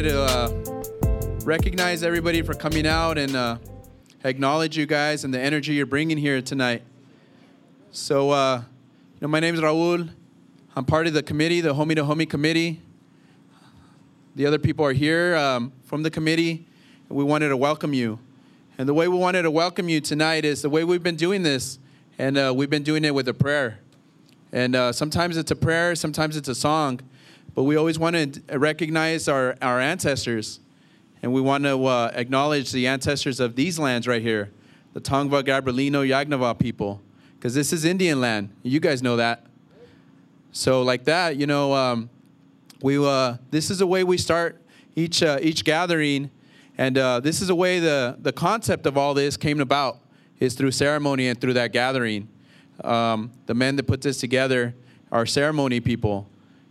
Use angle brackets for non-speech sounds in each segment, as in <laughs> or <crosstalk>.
wanted to uh, recognize everybody for coming out and uh, acknowledge you guys and the energy you're bringing here tonight. So, uh, you know, my name is Raul. I'm part of the committee, the Homie to Homie committee. The other people are here um, from the committee, and we wanted to welcome you. And the way we wanted to welcome you tonight is the way we've been doing this, and uh, we've been doing it with a prayer. And uh, sometimes it's a prayer, sometimes it's a song, but we always want to recognize our, our ancestors. And we want to uh, acknowledge the ancestors of these lands right here, the Tongva, Gabrielino, Yagnava people, because this is Indian land. You guys know that. So, like that, you know, um, we uh, this is a way we start each uh, each gathering, and uh, this is a way the the concept of all this came about is through ceremony and through that gathering. Um, the men that put this together are ceremony people,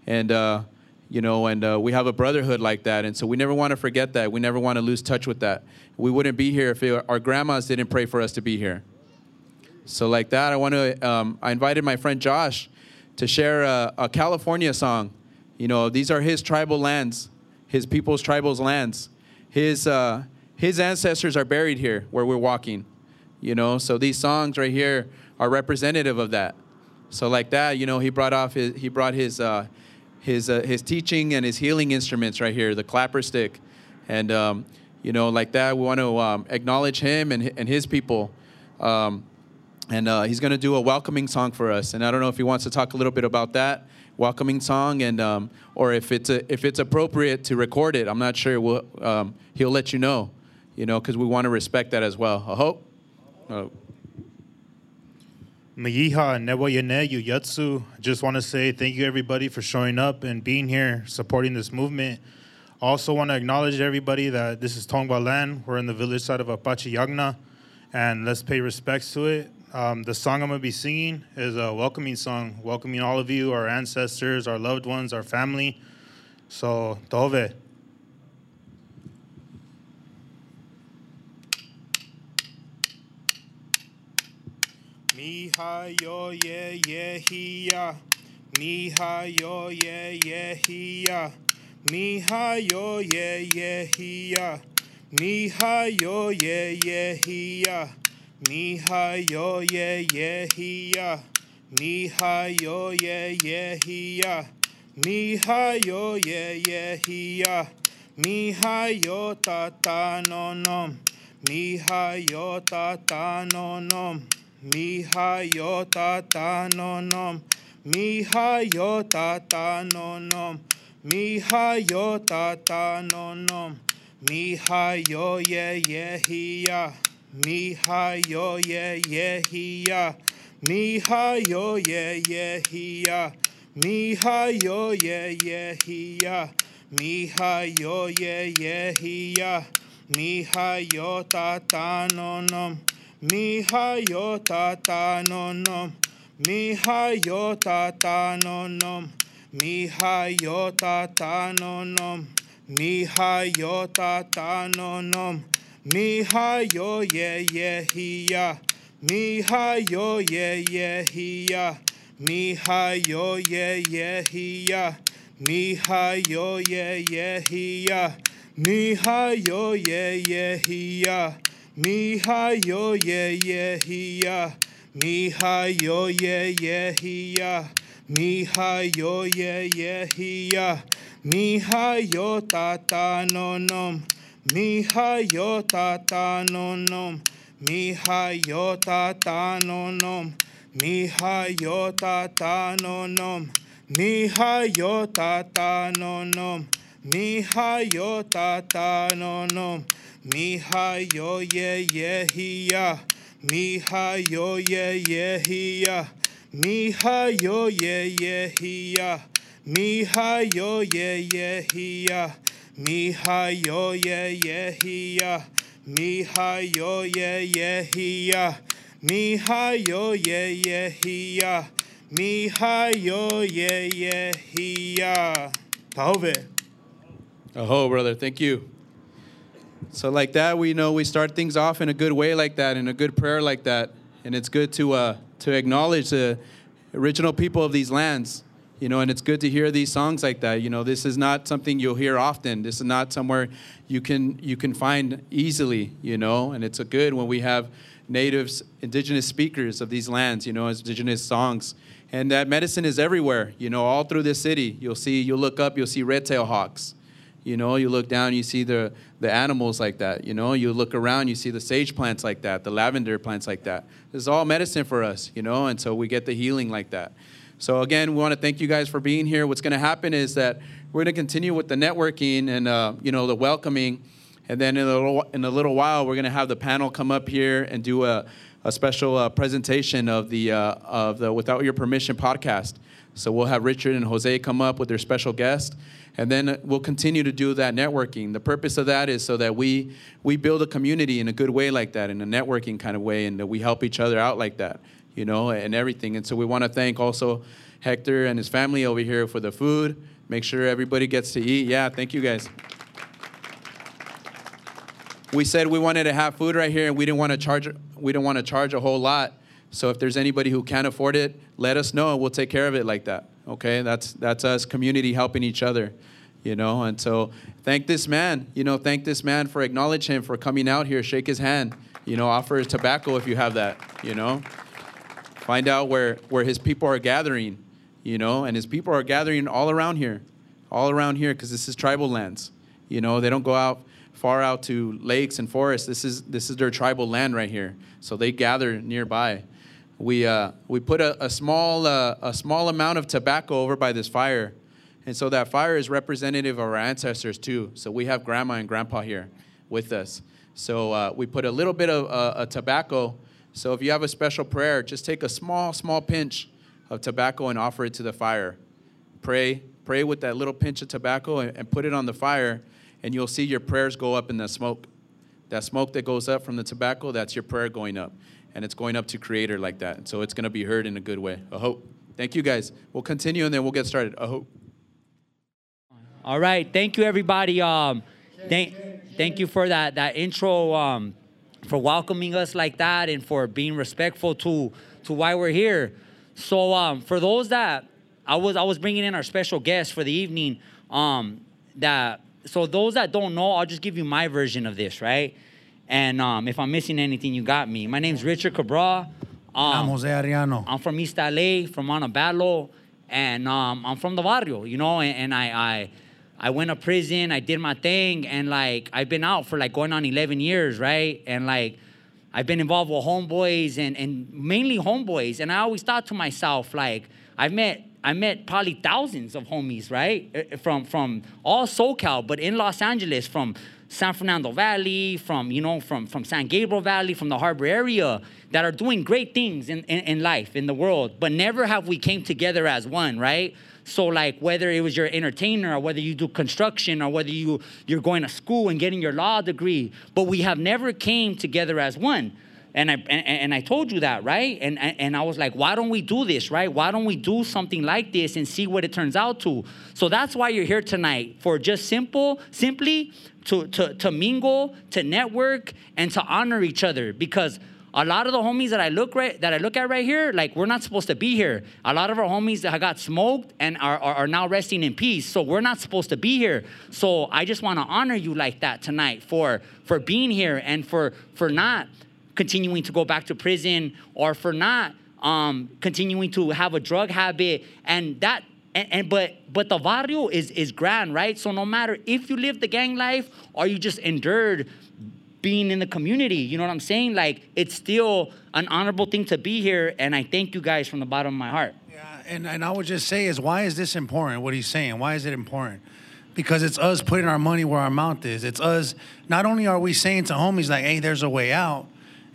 and uh, you know, and uh, we have a brotherhood like that, and so we never want to forget that. We never want to lose touch with that. We wouldn't be here if it, our grandmas didn't pray for us to be here. So, like that, I want to. Um, I invited my friend Josh to share a, a California song. You know, these are his tribal lands, his people's tribal lands. His uh, his ancestors are buried here where we're walking. You know, so these songs right here are representative of that. So like that, you know, he brought off his he brought his uh, his uh, his teaching and his healing instruments right here, the clapper stick, and um, you know, like that, we want to um, acknowledge him and and his people. Um, and uh, he's going to do a welcoming song for us. And I don't know if he wants to talk a little bit about that welcoming song, and um, or if it's a, if it's appropriate to record it. I'm not sure. We'll, um, he'll let you know, you know, because we want to respect that as well. I hope. Oh. Mayiha Newayane Yuyatsu. Just want to say thank you everybody for showing up and being here, supporting this movement. Also want to acknowledge everybody that this is Tongva land. We're in the village side of Apache Yagna, and let's pay respects to it. Um, the song I'm to be singing is a welcoming song, welcoming all of you, our ancestors, our loved ones, our family. So, Tove. Ni ha yo yeah yeah he ya. Ni ha yo yeah yeah he ya. Ni ha yo yeah yeah he ya. Ni ha yo yeah yeah he ya. Ni ha yo yeah yeah he ya. Ni ha yo ye ye he ya. Ni ha yo ye ye he ya. Ni ha yo ta ta no no. Ni ha yo ta ta no no. Mi ha yo ta ta no nom. Mi ha yo ta ta no nom. Mi ha yo ta ta no nom. Mi ha yo ye ye hi ya. Mi ha yo ye ye hi ya. Mi ha yo ye ye hi ya. Mi ha yo ye ye hi ya. Mi ha yo ye ye hi ya. Mi ta ta no nom. Mi hayota ta no nom. Mi hayota ta no nom. Mi hayota ta no. Mi ta no nom. Mi hayo ye ye hiya. Mi hayo ye ye hiya. Mi hayo ye ye Mihayo Mi hayo ye ye hiya. Mi ye ye. Mi ha Mihayo ye yehiya. Mihayo ye yehiya. Mihayo ye yehiya. Mihayo ta Mihayo tatanonom. Mihayo tatanonom. Mihayo tatanonom. ta tatanonom. Mihayo tatanonom. Miha yo ye ye hiya. Miha yo ye ye hiya. Miha yo ye ye hiya. Miha yo ye ye hiya. Miha yo ye ye hiya. Miha yo ye ye hiya. Miha yo ye ye hiya. Miha yo ye ye hiya. Tahove. Oh, brother, thank you. So like that, we know we start things off in a good way like that, in a good prayer like that, and it's good to uh, to acknowledge the original people of these lands. You know, and it's good to hear these songs like that. You know, this is not something you'll hear often. This is not somewhere you can you can find easily. You know, and it's a good when we have natives, indigenous speakers of these lands. You know, indigenous songs, and that medicine is everywhere. You know, all through this city. You'll see. You'll look up. You'll see red-tailed hawks. You know, you look down, you see the, the animals like that. You know, you look around, you see the sage plants like that, the lavender plants like that. This is all medicine for us, you know, and so we get the healing like that. So again, we want to thank you guys for being here. What's going to happen is that we're going to continue with the networking and uh, you know the welcoming, and then in a little in a little while we're going to have the panel come up here and do a, a special uh, presentation of the uh, of the Without Your Permission podcast. So we'll have Richard and Jose come up with their special guest, and then we'll continue to do that networking. The purpose of that is so that we we build a community in a good way like that, in a networking kind of way, and that we help each other out like that you know, and everything. And so we want to thank also Hector and his family over here for the food. Make sure everybody gets to eat. Yeah, thank you guys. We said we wanted to have food right here, and we didn't want to charge. We didn't want to charge a whole lot. So if there's anybody who can't afford it, let us know. We'll take care of it like that. Okay, that's that's us community helping each other, you know. And so thank this man. You know, thank this man for acknowledge him for coming out here. Shake his hand. You know, offer his tobacco if you have that. You know. Find out where, where his people are gathering, you know, and his people are gathering all around here, all around here, because this is tribal lands. You know, they don't go out far out to lakes and forests. This is this is their tribal land right here. So they gather nearby. We uh, we put a, a small uh, a small amount of tobacco over by this fire, and so that fire is representative of our ancestors too. So we have grandma and grandpa here with us. So uh, we put a little bit of uh, a tobacco so if you have a special prayer, just take a small, small pinch of tobacco and offer it to the fire. Pray, pray with that little pinch of tobacco and, and put it on the fire, and you'll see your prayers go up in the smoke. That smoke that goes up from the tobacco, that's your prayer going up. And it's going up to Creator like that. So it's going to be heard in a good way. I hope. Thank you guys. We'll continue and then we'll get started. I hope. All right. Thank you, everybody. Um, thank, thank you for that, that intro. Um, for welcoming us like that and for being respectful to to why we're here. So um, for those that I was I was bringing in our special guest for the evening. Um, that so those that don't know, I'll just give you my version of this, right? And um, if I'm missing anything, you got me. My name's Richard Cabral. Um, I'm Jose Ariano. I'm from East LA, from Montebello, and um, I'm from the barrio, you know, and, and I, I I went to prison, I did my thing, and like I've been out for like going on 11 years, right? And like I've been involved with homeboys and, and mainly homeboys. And I always thought to myself, like, I've met I met probably thousands of homies, right? Uh, uh, from from all SoCal, but in Los Angeles, from San Fernando Valley, from you know, from from San Gabriel Valley, from the harbor area, that are doing great things in, in, in life, in the world, but never have we came together as one, right? So like whether it was your entertainer or whether you do construction or whether you you're going to school and getting your law degree, but we have never came together as one. And I and, and I told you that, right? And and I was like, why don't we do this, right? Why don't we do something like this and see what it turns out to? So that's why you're here tonight for just simple, simply to to to mingle, to network, and to honor each other because a lot of the homies that I look right that I look at right here, like we're not supposed to be here. A lot of our homies that got smoked and are, are, are now resting in peace. So we're not supposed to be here. So I just want to honor you like that tonight for for being here and for for not continuing to go back to prison or for not um, continuing to have a drug habit and that and, and, but but the barrio is is grand right so no matter if you live the gang life or you just endured being in the community. You know what I'm saying? Like it's still an honorable thing to be here, and I thank you guys from the bottom of my heart. Yeah, and, and I would just say is why is this important? What he's saying? Why is it important? Because it's us putting our money where our mouth is. It's us. Not only are we saying to homies like, "Hey, there's a way out,"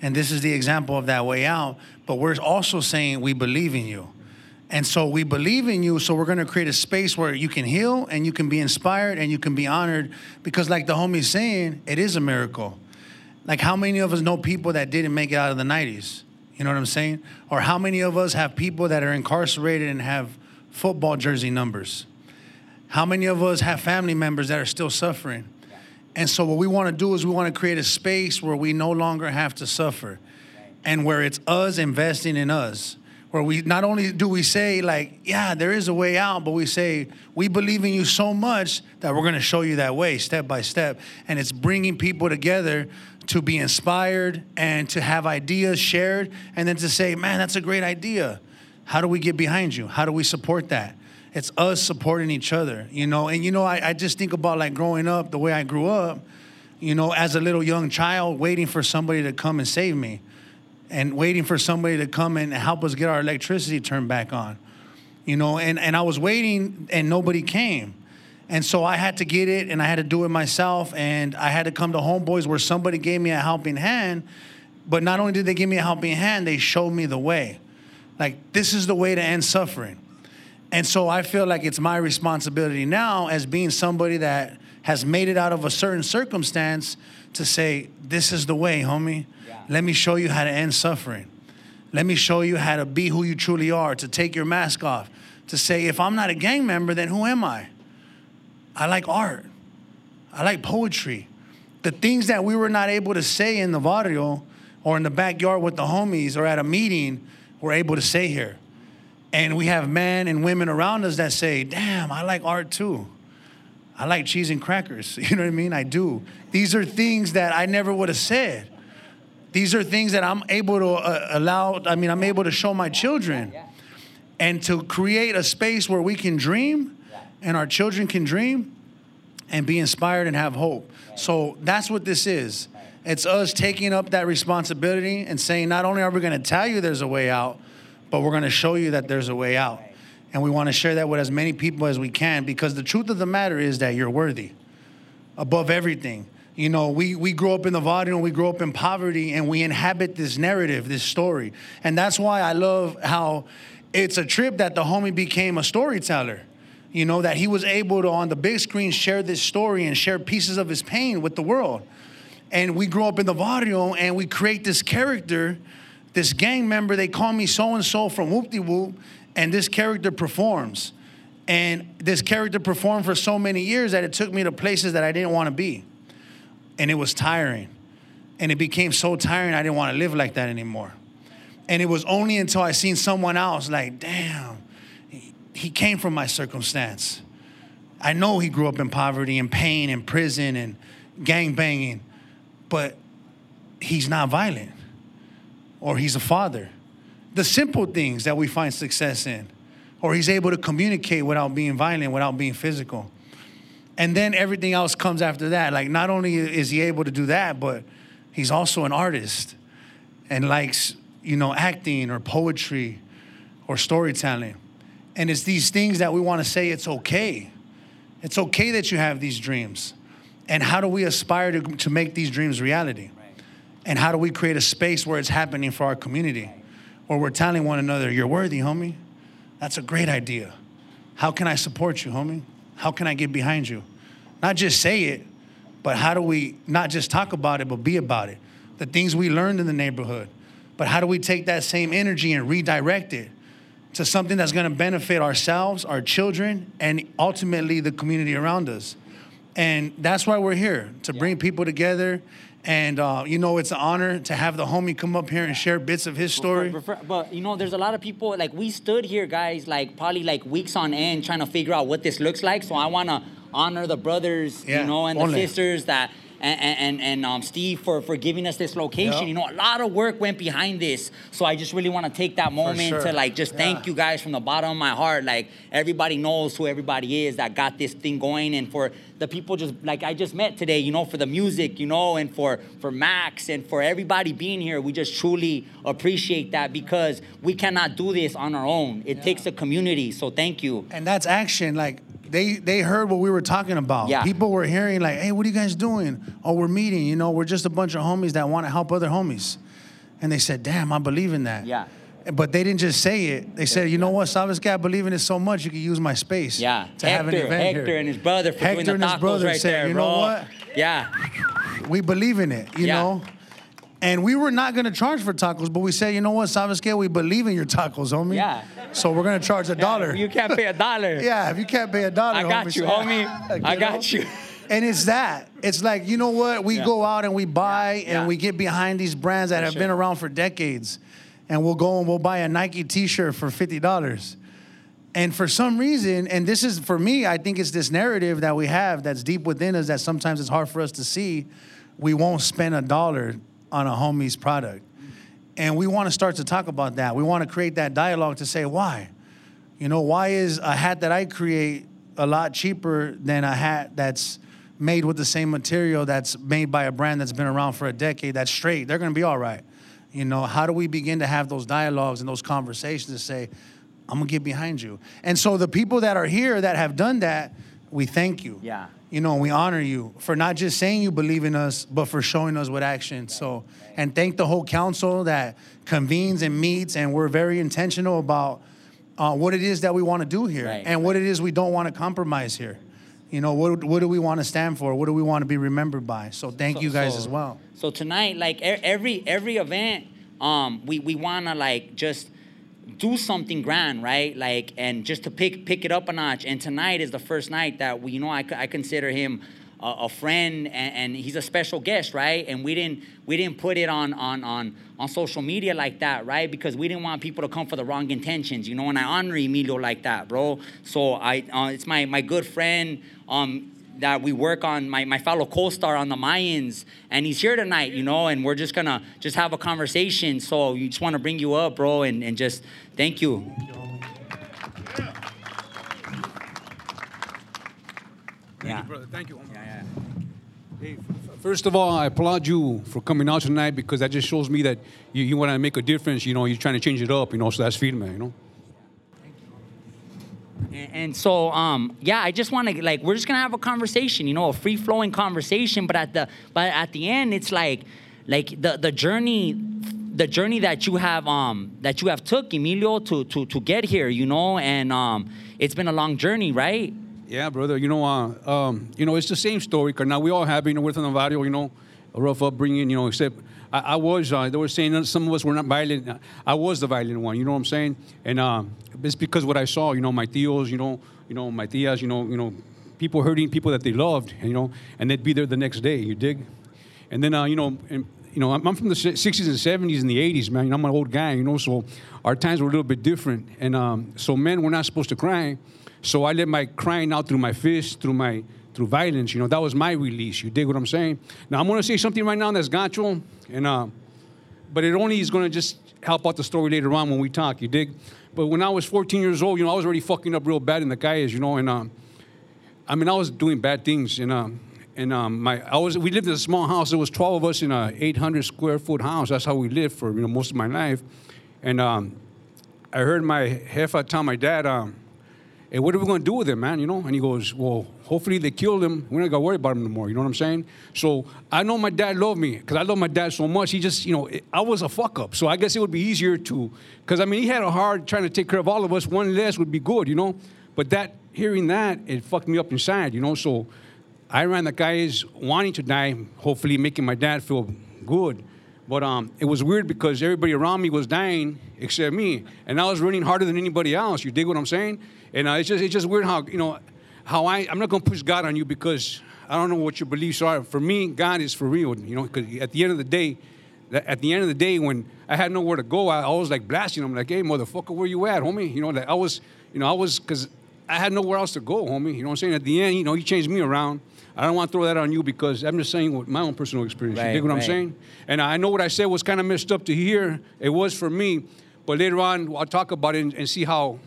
and this is the example of that way out, but we're also saying we believe in you. And so we believe in you, so we're gonna create a space where you can heal and you can be inspired and you can be honored. Because, like the homie's saying, it is a miracle. Like, how many of us know people that didn't make it out of the 90s? You know what I'm saying? Or how many of us have people that are incarcerated and have football jersey numbers? How many of us have family members that are still suffering? And so, what we want to do is we want to create a space where we no longer have to suffer and where it's us investing in us, where we not only do we say like, yeah, there is a way out, but we say we believe in you so much that we're going to show you that way step by step, and it's bringing people together to be inspired and to have ideas shared, and then to say, man, that's a great idea. How do we get behind you? How do we support that? It's us supporting each other, you know. And you know, I, I just think about like growing up, the way I grew up, you know, as a little young child, waiting for somebody to come and save me and waiting for somebody to come and help us get our electricity turned back on. You know, and, and I was waiting and nobody came. And so I had to get it and I had to do it myself. And I had to come to Homeboys where somebody gave me a helping hand. But not only did they give me a helping hand, they showed me the way. Like, this is the way to end suffering. And so I feel like it's my responsibility now as being somebody that has made it out of a certain circumstance to say, this is the way, homie. Yeah. Let me show you how to end suffering. Let me show you how to be who you truly are, to take your mask off, to say, if I'm not a gang member, then who am I? I like art. I like poetry. The things that we were not able to say in the barrio or in the backyard with the homies or at a meeting, we're able to say here. And we have men and women around us that say, damn, I like art too. I like cheese and crackers. <laughs> You know what I mean? I do. These are things that I never would have said. These are things that I'm able to uh, allow, I mean, I'm able to show my children. And to create a space where we can dream and our children can dream and be inspired and have hope. So that's what this is. It's us taking up that responsibility and saying, not only are we going to tell you there's a way out, but we're going to show you that there's a way out. And we want to share that with as many people as we can because the truth of the matter is that you're worthy above everything. You know, we, we grow up in the and we grow up in poverty and we inhabit this narrative, this story. And that's why I love how it's a trip that the homie became a storyteller. You know, that he was able to, on the big screen, share this story and share pieces of his pain with the world. And we grow up in the barrio and we create this character, this gang member, they call me so and so from Whoop Whoop, and this character performs. And this character performed for so many years that it took me to places that I didn't want to be and it was tiring. And it became so tiring, I didn't want to live like that anymore. And it was only until I seen someone else, like, damn, he came from my circumstance. I know he grew up in poverty and pain and prison and gang banging, but he's not violent or he's a father. The simple things that we find success in, or he's able to communicate without being violent, without being physical and then everything else comes after that. Like not only is he able to do that, but he's also an artist and likes, you know, acting or poetry or storytelling. And it's these things that we want to say it's okay. It's okay that you have these dreams. And how do we aspire to, to make these dreams reality? And how do we create a space where it's happening for our community? Where we're telling one another, you're worthy, homie. That's a great idea. How can I support you, homie? How can I get behind you? Not just say it, but how do we not just talk about it, but be about it? The things we learned in the neighborhood. But how do we take that same energy and redirect it to something that's gonna benefit ourselves, our children, and ultimately the community around us? And that's why we're here to bring people together. And uh, you know, it's an honor to have the homie come up here and share bits of his story. But, but, but, you know, there's a lot of people like we stood here, guys, like probably like weeks on end trying to figure out what this looks like. So I wanna honor the brothers, Yeah, you know, and only. the sisters that and and, and um, Steve for for giving us this location. Yep. You know, a lot of work went behind this. So I just really want to take that moment sure. to like just thank you guys from the bottom of my heart. Like everybody knows who everybody is that got this thing going, and for the people just like I just met today, you know, for the music, you know, and for for Max and for everybody being here, we just truly appreciate that because we cannot do this on our own. It takes a community. So thank you. And that's action. Like they they heard what we were talking about. Yeah. People were hearing like, "Hey, what are you guys doing?" Oh, we're meeting. You know, we're just a bunch of homies that want to help other homies. And they said, "Damn, I believe in that." Yeah. But they didn't just say it. They said, "You know what, Savas I believe in it so much. You could use my space." Yeah, To Hector, have an event Hector here. and his brother for Hector doing and his brother right said, there, "You bro. know what? Yeah, We believe in it. You Yeah. know." And we were not gonna charge for tacos, but we said, you know what, Savas we believe in your tacos, homie. Yeah. So we're gonna charge a dollar. You can't pay a dollar. <laughs> Yeah, if you can't pay a dollar, I got homie, you, say- homie. <laughs> I got you. And it's that. It's like, you know what? We Yeah. go out and we buy Yeah. and we get behind these brands that have sure. been around for decades. and we'll go and we'll buy a Nike T-shirt for fifty dollars. And for some reason, and this is for me, I think it's this narrative that we have that's deep within us that sometimes it's hard for us to see. We won't spend a dollar on a homie's product. And we want to start to talk about that. We want to create that dialogue to say, why? You know, why is a hat that I create a lot cheaper than a hat that's made with the same material that's made by a brand that's been around for a decade that's straight? They're going to be all right. You know, how do we begin to have those dialogues and those conversations to say, I'm gonna get behind you. And so the people that are here that have done that, we thank you. Yeah. You know, we honor you for not just saying you believe in us, but for showing us with action. So, and thank the whole council that convenes and meets, and we're very intentional about uh, what it is that we want to do here Right. and what it is we don't want to compromise here. You know, what, what do we want to stand for? What do we want to be remembered by? So, thank So- you guys so- as well. So tonight, like every every event, um, we we wanna like just do something grand, right? Like and just to pick pick it up a notch. And tonight is the first night that we, you know, I, I consider him a, a friend and, and he's a special guest, right? And we didn't we didn't put it on on on on social media like that, right? Because we didn't want people to come for the wrong intentions, you know. And I honor Emilio like that, bro. So I uh, it's my my good friend. Um, that we work on my, my fellow co-star on the Mayans and he's here tonight, you know, and we're just gonna just have a conversation. So you just wanna bring you up, bro, and, and just thank you. Yeah. Thank you, brother. Thank you. Yeah, yeah. Hey, first of all, I applaud you for coming out tonight because that just shows me that you, you want to make a difference. You know, you're trying to change it up. You know, so that's firme. You know. And, so, um, yeah, I just want to like we're just gonna have a conversation, you know, a free flowing conversation. But at the but at the end, it's like like the the journey, the journey that you have um that you have took Emilio to to to get here, you know, and um it's been a long journey, right? Yeah, brother. You know, uh, um, you know, it's the same story. Cause now we all have, you know, we're from you know, a rough upbringing. You know, except I, I was. Uh, they were saying some of us were not violent. I was the violent one. You know what I'm saying? And um, it's because what I saw. You know, my tios. You know, you know, my tias. You know, you know, people hurting people that they loved. You know, and they'd be there the next day. You dig? And then, uh, you know, and, you know, I'm I'm from the 60s and 70s and the 80s, man. You know, I'm an old guy, you know, so our times were a little bit different. And um, so men were not supposed to cry. So I let my crying out through my fists, through my through violence. You know, that was my release. You dig what I'm saying? Now I'm gonna say something right now that's gancho, and uh, but it only is gonna just help out the story later on when we talk. You dig? But when I was 14 years old, you know, I was already fucking up real bad in the calles, you know, and um, I mean, I was doing bad things, and um, and um, my I was we lived in a small house. There was 12 of us in a 800 square foot house. That's how we lived for you know most of my life, and um, I heard my jefa tell my dad, um, "Hey, what are we gonna do with him, man?" You know, and he goes, "Well, hopefully they killed him. We're not gonna worry about him anymore." You know what I'm saying? So I know my dad loved me because I love my dad so much. He just, you know, I was a fuck up, so I guess it would be easier to, because I mean, he had a hard trying to take care of all of us. One less would be good, you know. But that hearing that, it fucked me up inside, you know. So I ran the guys wanting to die, hopefully making my dad feel good. But um, it was weird because everybody around me was dying except me, and I was running harder than anybody else. You dig what I'm saying? And uh, it's just it's just weird how you know how I I'm not gonna push God on you because I don't know what your beliefs are. For me, God is for real. You know, because at the end of the day, at the end of the day, when I had nowhere to go, I, I was like blasting him, like, "Hey, motherfucker, where you at, homie?" You know, like I was, you know, I was because I had nowhere else to go, homie. You know what I'm saying? At the end, you know, he changed me around. I don't want to throw that on you because I'm just saying what my own personal experience. Right, you dig what I'm saying? And I know what I said was kind of messed up to hear. It was for me, but later on, I'll talk about it and, and see how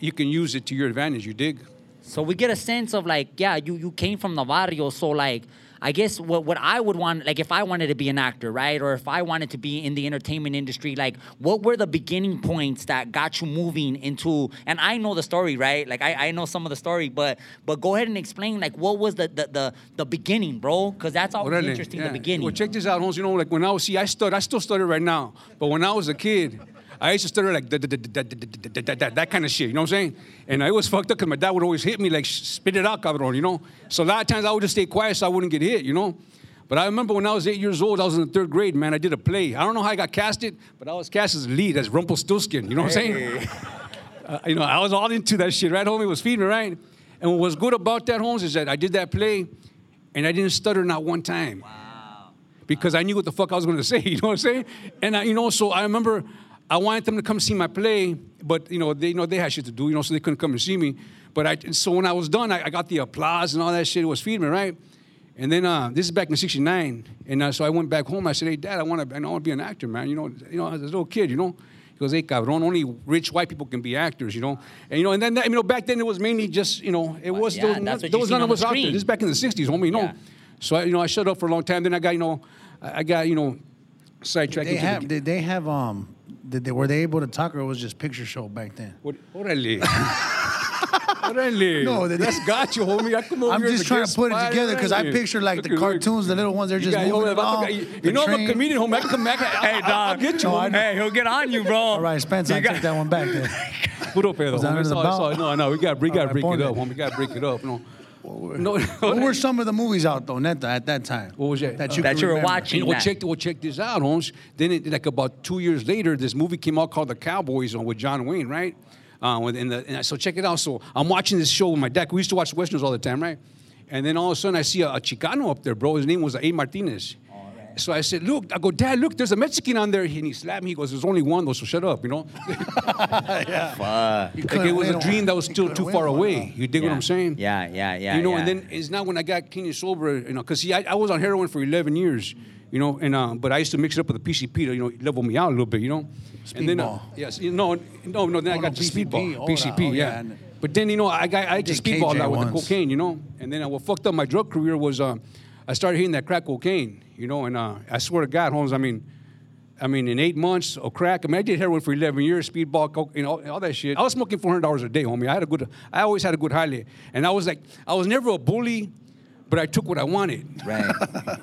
you can use it to your advantage. You dig? So we get a sense of like, yeah, you you came from the barrio, so like I guess what, what I would want, like if I wanted to be an actor, right? Or if I wanted to be in the entertainment industry, like what were the beginning points that got you moving into, and I know the story, right? Like I, I know some of the story, but but go ahead and explain like what was the the the, the beginning, bro? Because that's always Órale, interesting, yeah. the beginning. Well, check this out, Holmes. You know, like when I was, see, I stutter, I still stutter right now. But when I was a kid, I used to stutter like that kind of shit, you know what I'm saying? And I was fucked up because my dad would always hit me like, spit it out, cabrón, you know? So a lot of times I would just stay quiet so I wouldn't get hit, you know? But I remember when I was eight years old, I was in the third grade, man. I did a play. I don't know how I got casted, but I was cast as lead, as Rumpelstiltskin. You know what I'm saying? <laughs> uh, you know, I was all into that shit, right, homie? Was feeding me, right? And what was good about that, Holmes, is that I did that play, and I didn't stutter not one time. Wow. Because I knew what the fuck I was going <laughs> to say. You know what I'm saying? And I, you know, so I remember I wanted them to come see my play, but you know they you know they had shit to do, you know, so they couldn't come and see me. But I so when I was done, I, I got the applause and all that shit. It was feeding me, right? And then uh, this is back in '69, and uh, so I went back home. I said, "Hey, Dad, I want to, I want to be an actor, man. You know, you know, as a little kid, you know." He goes, "Hey, cabrón, only rich white people can be actors, you know." And you know, and then that, you know, back then it was mainly just, you know, it was yeah, there was, that's there was none of us the out there. This is back in the '60s, homie, you know. Yeah. So I, you know, I shut up for a long time. Then I got, you know, I I got, you know, sidetracked. They have. the, Did they have? Um. Did they were they able to talk or it was just picture show back then? What, órale. órale. <laughs> No, they- that's got you, homie. I come over I'm here just trying to put it together because I picture like the cartoons, the little ones. They're just moving along. you the you know, I'm a train. comedian, homie. I can come back. <laughs> Hey, I'll, I'll dog. get you. No, I homie. know. Hey, he'll get on you, bro. All right, Spence, I take that one back then. <laughs> Puro pedo, that homie. under It's the all- it's all- belt? No, no, we got we got to right, break it up, homie. We got to break it up. No, no. What were some of the movies out though, Neta, at that time? What was that? That you, That you were watching. You know, well, that. check, well, check this out, Holmes. Then, it, like about two years later, this movie came out called The Cowboys with John Wayne, right? Uh, with- and, the, and I- so check it out. So I'm watching this show with my dad. We used to watch westerns all the time, right? And then all of a sudden, I see a, a Chicano up there, bro. His name was A. Martinez. So I said, look, I go, Dad, look, there's a Mexican on there. And he slapped me. He goes, there's only one, though, so shut up, you know? <laughs> Fuck. You like it was a on- dream that was still too far on away. it. You dig yeah. what I'm saying? Yeah, yeah, yeah. you know, yeah. and then it's not when I got clean and sober, you know, because see, I, I was on heroin for 11 years, you know, and uh, but I used to mix it up with the PCP to, you know, level me out a little bit, you know. and then, uh, yes, you know, no, no, then Oh, I got no, the PCP. speedball, Oh, PCP, oh, yeah. yeah. But then, you know, I got I just did speedball KJ out with the cocaine, you know, and then uh, what fucked up my drug career was uh, I started hitting that crack cocaine, you know, and uh, I swear to God, Holmes, I mean. I mean, in eight months of crack, I mean, I did heroin for 11 years, speedball, coke, you know, all that shit. I was smoking $400 a day, homie. I had a good, I always had a good highlight. And I was like, I was never a bully, but I took what I wanted. right. <laughs>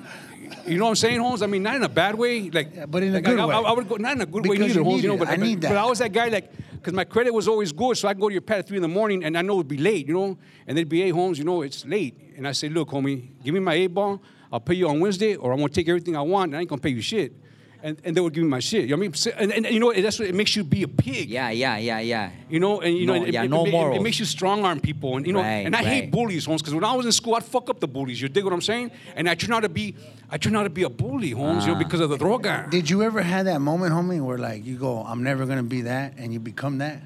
You know what I'm saying, Holmes? I mean, not in a bad way, like, Yeah, but in a like, good I, way. I, I would go, not in a good way Because neither, you Holmes. You know, but, I but, need but. I was that guy, like, because my credit was always good, so I can go to your pad at three in the morning, and I know it'd be late, you know, and they'd be, hey, Holmes, you know, it's late, and I say, look, homie, give me my A ball, I'll pay you on Wednesday, or I'm gonna take everything I want, and I ain't gonna pay you shit. And, and they would give me my shit. You know what I mean? So- And, and, you know, that's what it makes you be a pig. Yeah, yeah, yeah, yeah. You know, and you know, No, it, yeah, it, no it- it- morals. it makes you strong arm people, and you know, Right, and I hate bullies, Holmes, because when I was in school, I'd fuck up the bullies. You dig what I'm saying? And I turned out to be, I turned out to be a bully, Holmes, Ah. you know, because of the droga. Did you ever have that moment, homie, where like you go, I'm never gonna be that, and you become that,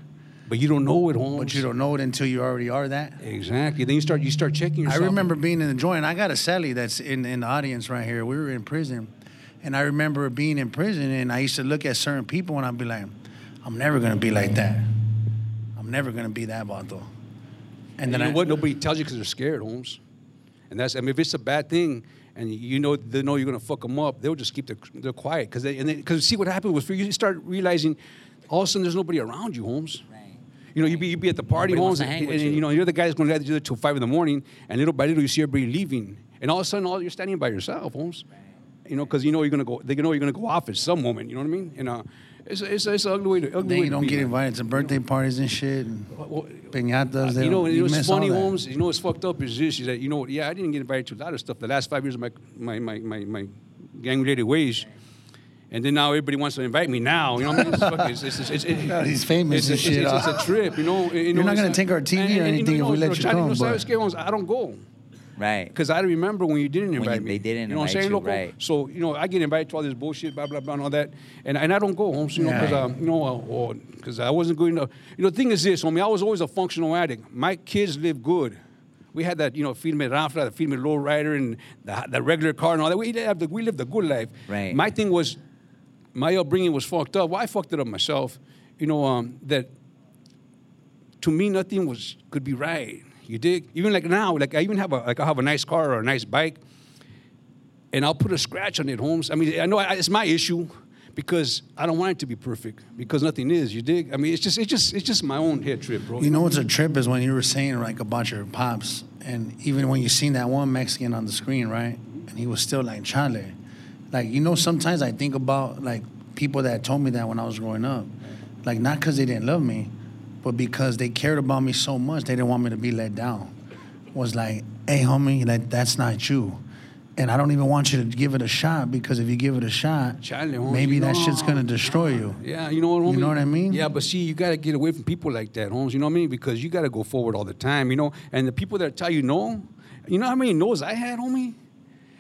But you don't know it, Holmes. but you don't know it until you already are that? Exactly. Then you start, you start checking yourself. I remember being in the joint. I got a Sally that's in, in the audience right here. We were in prison. And I remember being in prison and I used to look at certain people and I'd be like, I'm never gonna be like that. I'm never gonna be that vato. And And then you know I, what? Nobody tells you because they're scared, Holmes. And that's, I mean, if it's a bad thing, and you know they know you're gonna fuck them up, they'll just keep their, they're quiet because they, and because see what happened was for you start realizing, all of a sudden there's nobody around you, Holmes. Right. You know, you be you be at the party, Nobody wants Holmes, and, and, you. you know you're the guy that's going to do it till five in the morning, and little by little you see everybody leaving, and all of a sudden all you're standing by yourself, Holmes. You know, because you know you're gonna go, they know you're gonna go off at some moment. You know what I mean? And uh, it's it's it's an ugly way to ugly then you to don't be, get man. invited to birthday parties and shit and Well, piñatas. you know, don't- you know what's miss all funny, that. Holmes? You know what's fucked up is this: is that you know, what, yeah, I didn't get invited to a lot of stuff the last five years of my my my my, my gang-related ways, and then now everybody wants to invite me now. You know what I mean? It's, fucking, it's, it's, it's, it's, God, <laughs> he's famous It's, and it's, shit, it's, it's a trip, you know. You You're know, not gonna take our TV or anything if we let you Charlie, come, know, but- ¿sabes qué, Holmes? I don't go. Right. Because I remember when you didn't you- invite me. they didn't you know what I'm invite saying, you, loco? right. So, you know, I get invited to all this bullshit, blah, blah, blah, and all that. And, and I don't go, Holmes, you know, because, Yeah. um, you know, because I wasn't good enough. You know, the thing is this, homie, I was always a functional addict. My kids live good. We had that, you know, Firme Rafra, the Firme Low Rider, and the, the regular car and all that. We lived, the, we lived a good life. Right. My thing was, my upbringing was fucked up. Well, I fucked it up myself. You know, um, that to me nothing was could be right. You dig? Even like now, like I even have a like I have a nice car or a nice bike, and I'll put a scratch on it, Holmes. I mean, I know I- it's my issue because I don't want it to be perfect because nothing is. You dig? I mean, it's just it's just it's just my own head trip, bro. You know what's a trip is when you were saying like about your pops, and even when you seen that one Mexican on the screen, right? And he was still like Chale. Like you know, sometimes I think about like people that told me that when I was growing up, like not because they didn't love me, but because they cared about me so much, they didn't want me to be let down. Was like, hey homie, like that's not you. And I don't even want you to give it a shot because if you give it a shot, homie, maybe that no. shit's gonna destroy you. Yeah, you know what, homie? You know what I mean? Yeah, but see, you got to get away from people like that, Holmes. You know what I mean? Because you got to go forward all the time, you know? And the people that tell you no, you know how many no's I had, homie?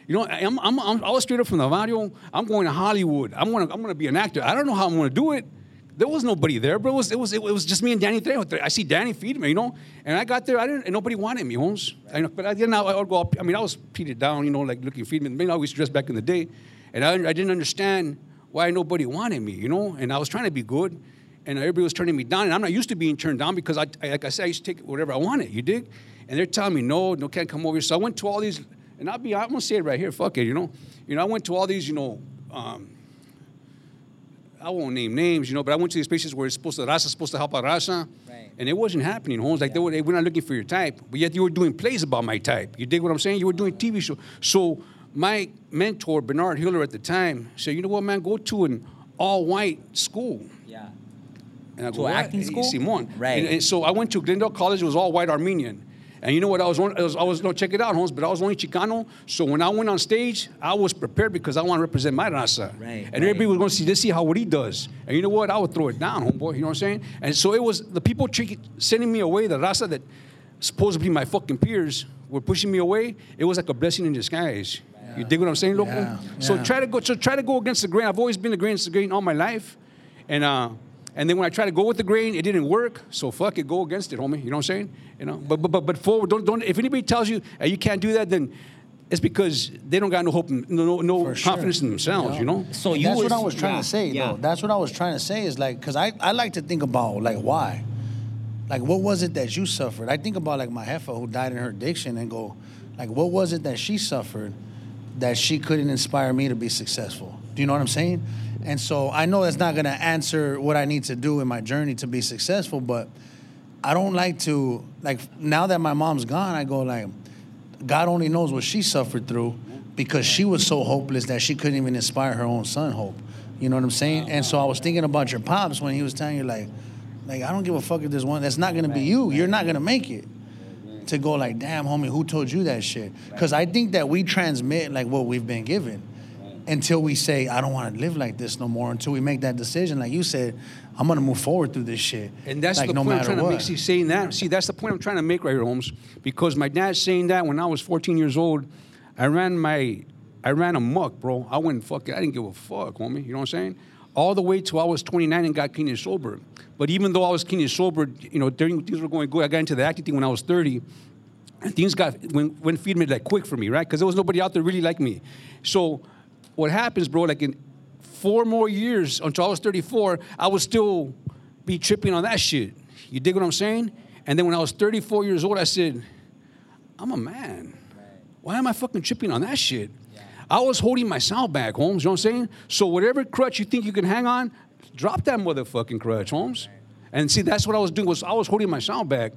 You know, I'm, I'm, I'm, I was straight up from the barrio. I'm going to Hollywood. I'm going to, I'm going to be an actor. I don't know how I'm going to do it. There was nobody there, bro. It was, it was, it was just me and Danny Trejo. I see Danny feed me, you know. And I got there, I didn't, nobody wanted me, Holmes. I, but I didn't, I would go up, I mean, I was peated down, you know, like looking feed me. Maybe I was dressed back in the day. And I, I didn't understand why nobody wanted me, you know. And I was trying to be good, and everybody was turning me down. And I'm not used to being turned down because, I, like I said, I used to take whatever I wanted, you dig? And they're telling me, no, no, can't come over here. So I went to all these, and I'll be, I'm gonna say it right here, fuck it, you know. You know, I went to all these, you know, um, I won't name names, you know, but I went to these places where it's supposed to Raza supposed to help out Raza. Right. And it wasn't happening, Holmes. Like they were, they were not looking for your type, but yet you were doing plays about my type. You dig what I'm saying? You were doing TV show. So my mentor Bernard Hiller at the time said, "You know what, man? Go to an all-white school." Yeah. And I To go, an "What?" acting school? "Simon." Right. And, and so I went to Glendale College. It was all white Armenian. And you know what? I was, on, I was, I was no, check it out, Holmes, but I was only Chicano. So when I went on stage, I was prepared because I want to represent my raza. Right, And everybody was going to see, let's see how what he does. And you know what? I would throw it down, homeboy. You know what I'm saying? And so it was the people sending me away, the raza that supposedly my fucking peers were pushing me away. It was like a blessing in disguise. You dig what I'm saying, loco? Yeah, So yeah. try to go. So try to go against the grain. I've always been against the grain all my life, and uh, and then when I try to go with the grain, it didn't work. So fuck it, go against it, homie. You know what I'm saying? You know. But but but, but forward. Don't don't. If anybody tells you hey, you can't do that, then it's because they don't got no hope, no no, no For sure. confidence in themselves. You know. So you That's was, what I was trying yeah, to say, yeah. though. That's what I was trying to say is like, because I, I like to think about, like, why? Like, what was it that you suffered? I think about, like, my heifer who died in her addiction and go, like, what was it that she suffered that she couldn't inspire me to be successful? Do you know what I'm saying? And so I know that's not going to answer what I need to do in my journey to be successful, but I don't like to, like, now that my mom's gone, I go, like, God only knows what she suffered through because she was so hopeless that she couldn't even inspire her own son hope. You know what I'm saying? And so I was thinking about your pops when he was telling you like, like I don't give a fuck if there's one that's not gonna be you. You're not gonna make it. To go like, damn, homie, who told you that shit? Because I think that we transmit like what we've been given until we say, I don't want to live like this no more. Until we make that decision, like you said, I'm gonna move forward through this shit. And that's like, the no point I'm trying what. to make. See, saying that. See, that's the point I'm trying to make right here, Holmes. Because my dad saying that when I was 14 years old, I ran my, I ran amok, bro. I went fuck it. I didn't give a fuck, homie. You know what I'm saying? All the way till I was 29 and got clean and sober. But even though I was clean and sober, you know, during things were going good. I got into the acting thing when I was 30. And things got when when feed me like quick for me, right? Because there was nobody out there really like me. So what happens, bro? Like in four more years until I was 34, I would still be tripping on that shit. You dig what I'm saying? And then when I was 34 years old, I said, I'm a man. Why am I fucking tripping on that shit? I was holding myself back, Holmes. You know what I'm saying? So whatever crutch you think you can hang on, drop that motherfucking crutch, Holmes. And see, that's what I was doing. Was I was holding myself back.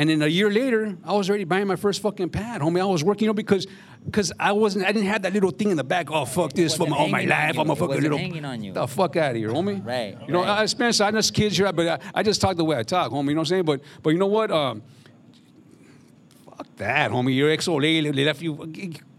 And then a year later, I was already buying my first fucking pad, homie. I was working, you know, because because I wasn't, I didn't have that little thing in the back. Oh fuck this for my, all my life. I'm a fucking little. hanging on you. The fuck out of here, homie. Right, You know, right. I Spencer, I know kids here, but I, I just talk the way I talk, homie. You know what I'm saying? But but you know what? Um, fuck that, homie. Your ex old lady left you.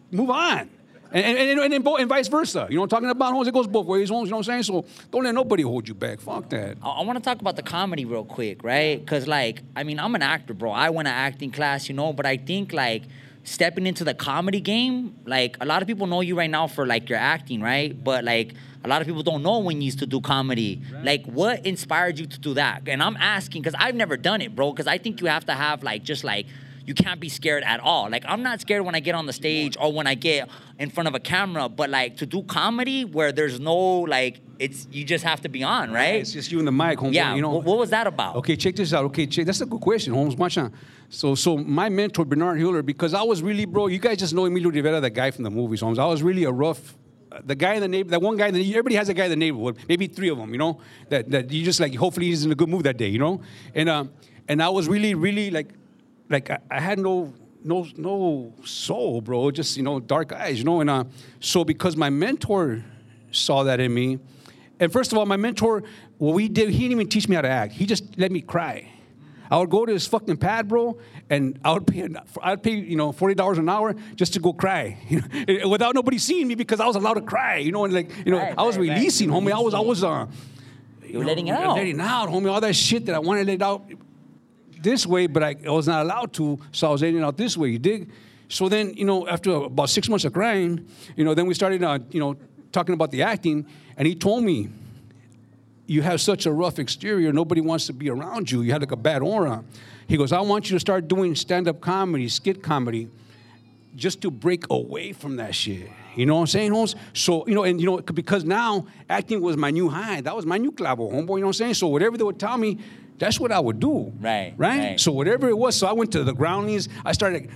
Move on. And, and, and, and, and, vice versa. You know I'm talking about, Holmes? It goes both ways, Holmes. You know what I'm saying? So don't let nobody hold you back. Fuck that. I, I want to talk about the comedy real quick, right? Because, like, I mean, I'm an actor, bro. I went to acting class, you know, but I think, like, stepping into the comedy game, like, a lot of people know you right now for, like, your acting, right? But, like, a lot of people don't know when you used to do comedy. Like, what inspired you to do that? And I'm asking, because I've never done it, bro, because I think you have to have, like, just, like, you can't be scared at all. Like I'm not scared when I get on the stage or when I get in front of a camera, but like to do comedy where there's no like it's you just have to be on, right? It's just you and the mic, homeboy. Yeah. You know, what, what was that about? Okay, check this out. Okay, check. That's a good question, Holmes. Out. So, so my mentor Bernard Hiller, because I was really, bro. You guys just know Emilio Rivera, the guy from the movies, Holmes. I was really a rough. The guy in the neighborhood, that one guy in the everybody has a guy in the neighborhood, maybe three of them, you know, that, that you just like, hopefully he's in a good mood that day, you know? And, um, and I was really, really like, like I, I had no, no, no soul, bro, just, you know, dark eyes, you know? And uh, so because my mentor saw that in me, and first of all, my mentor, what we did, he didn't even teach me how to act. He just let me cry. I would go to his fucking pad, bro, and I would pay, I'd pay, you know, forty dollars an hour just to go cry, <laughs> you know, without nobody seeing me because I was allowed to cry, you know, and like, you know, Right, I was right, right. releasing, You're homie. I was, I was, uh, You were letting it out. letting out, homie. All that shit that I wanted to let out this way, but I, was not allowed to, so I was it out this way. You dig? So then, you know, after about six months of crying, you know, then we started, uh, you know, talking about the acting, and he told me, you have such a rough exterior, nobody wants to be around you. You have like a bad aura. He goes, I want you to start doing stand-up comedy, skit comedy, just to break away from that shit. You know what I'm saying, Holmes? So, you know, and you know, because now acting was my new high. That was my new clavo, homeboy, you know what I'm saying? So whatever they would tell me, that's what I would do. Right, Right? right. So whatever it was, so I went to the groundlings, I started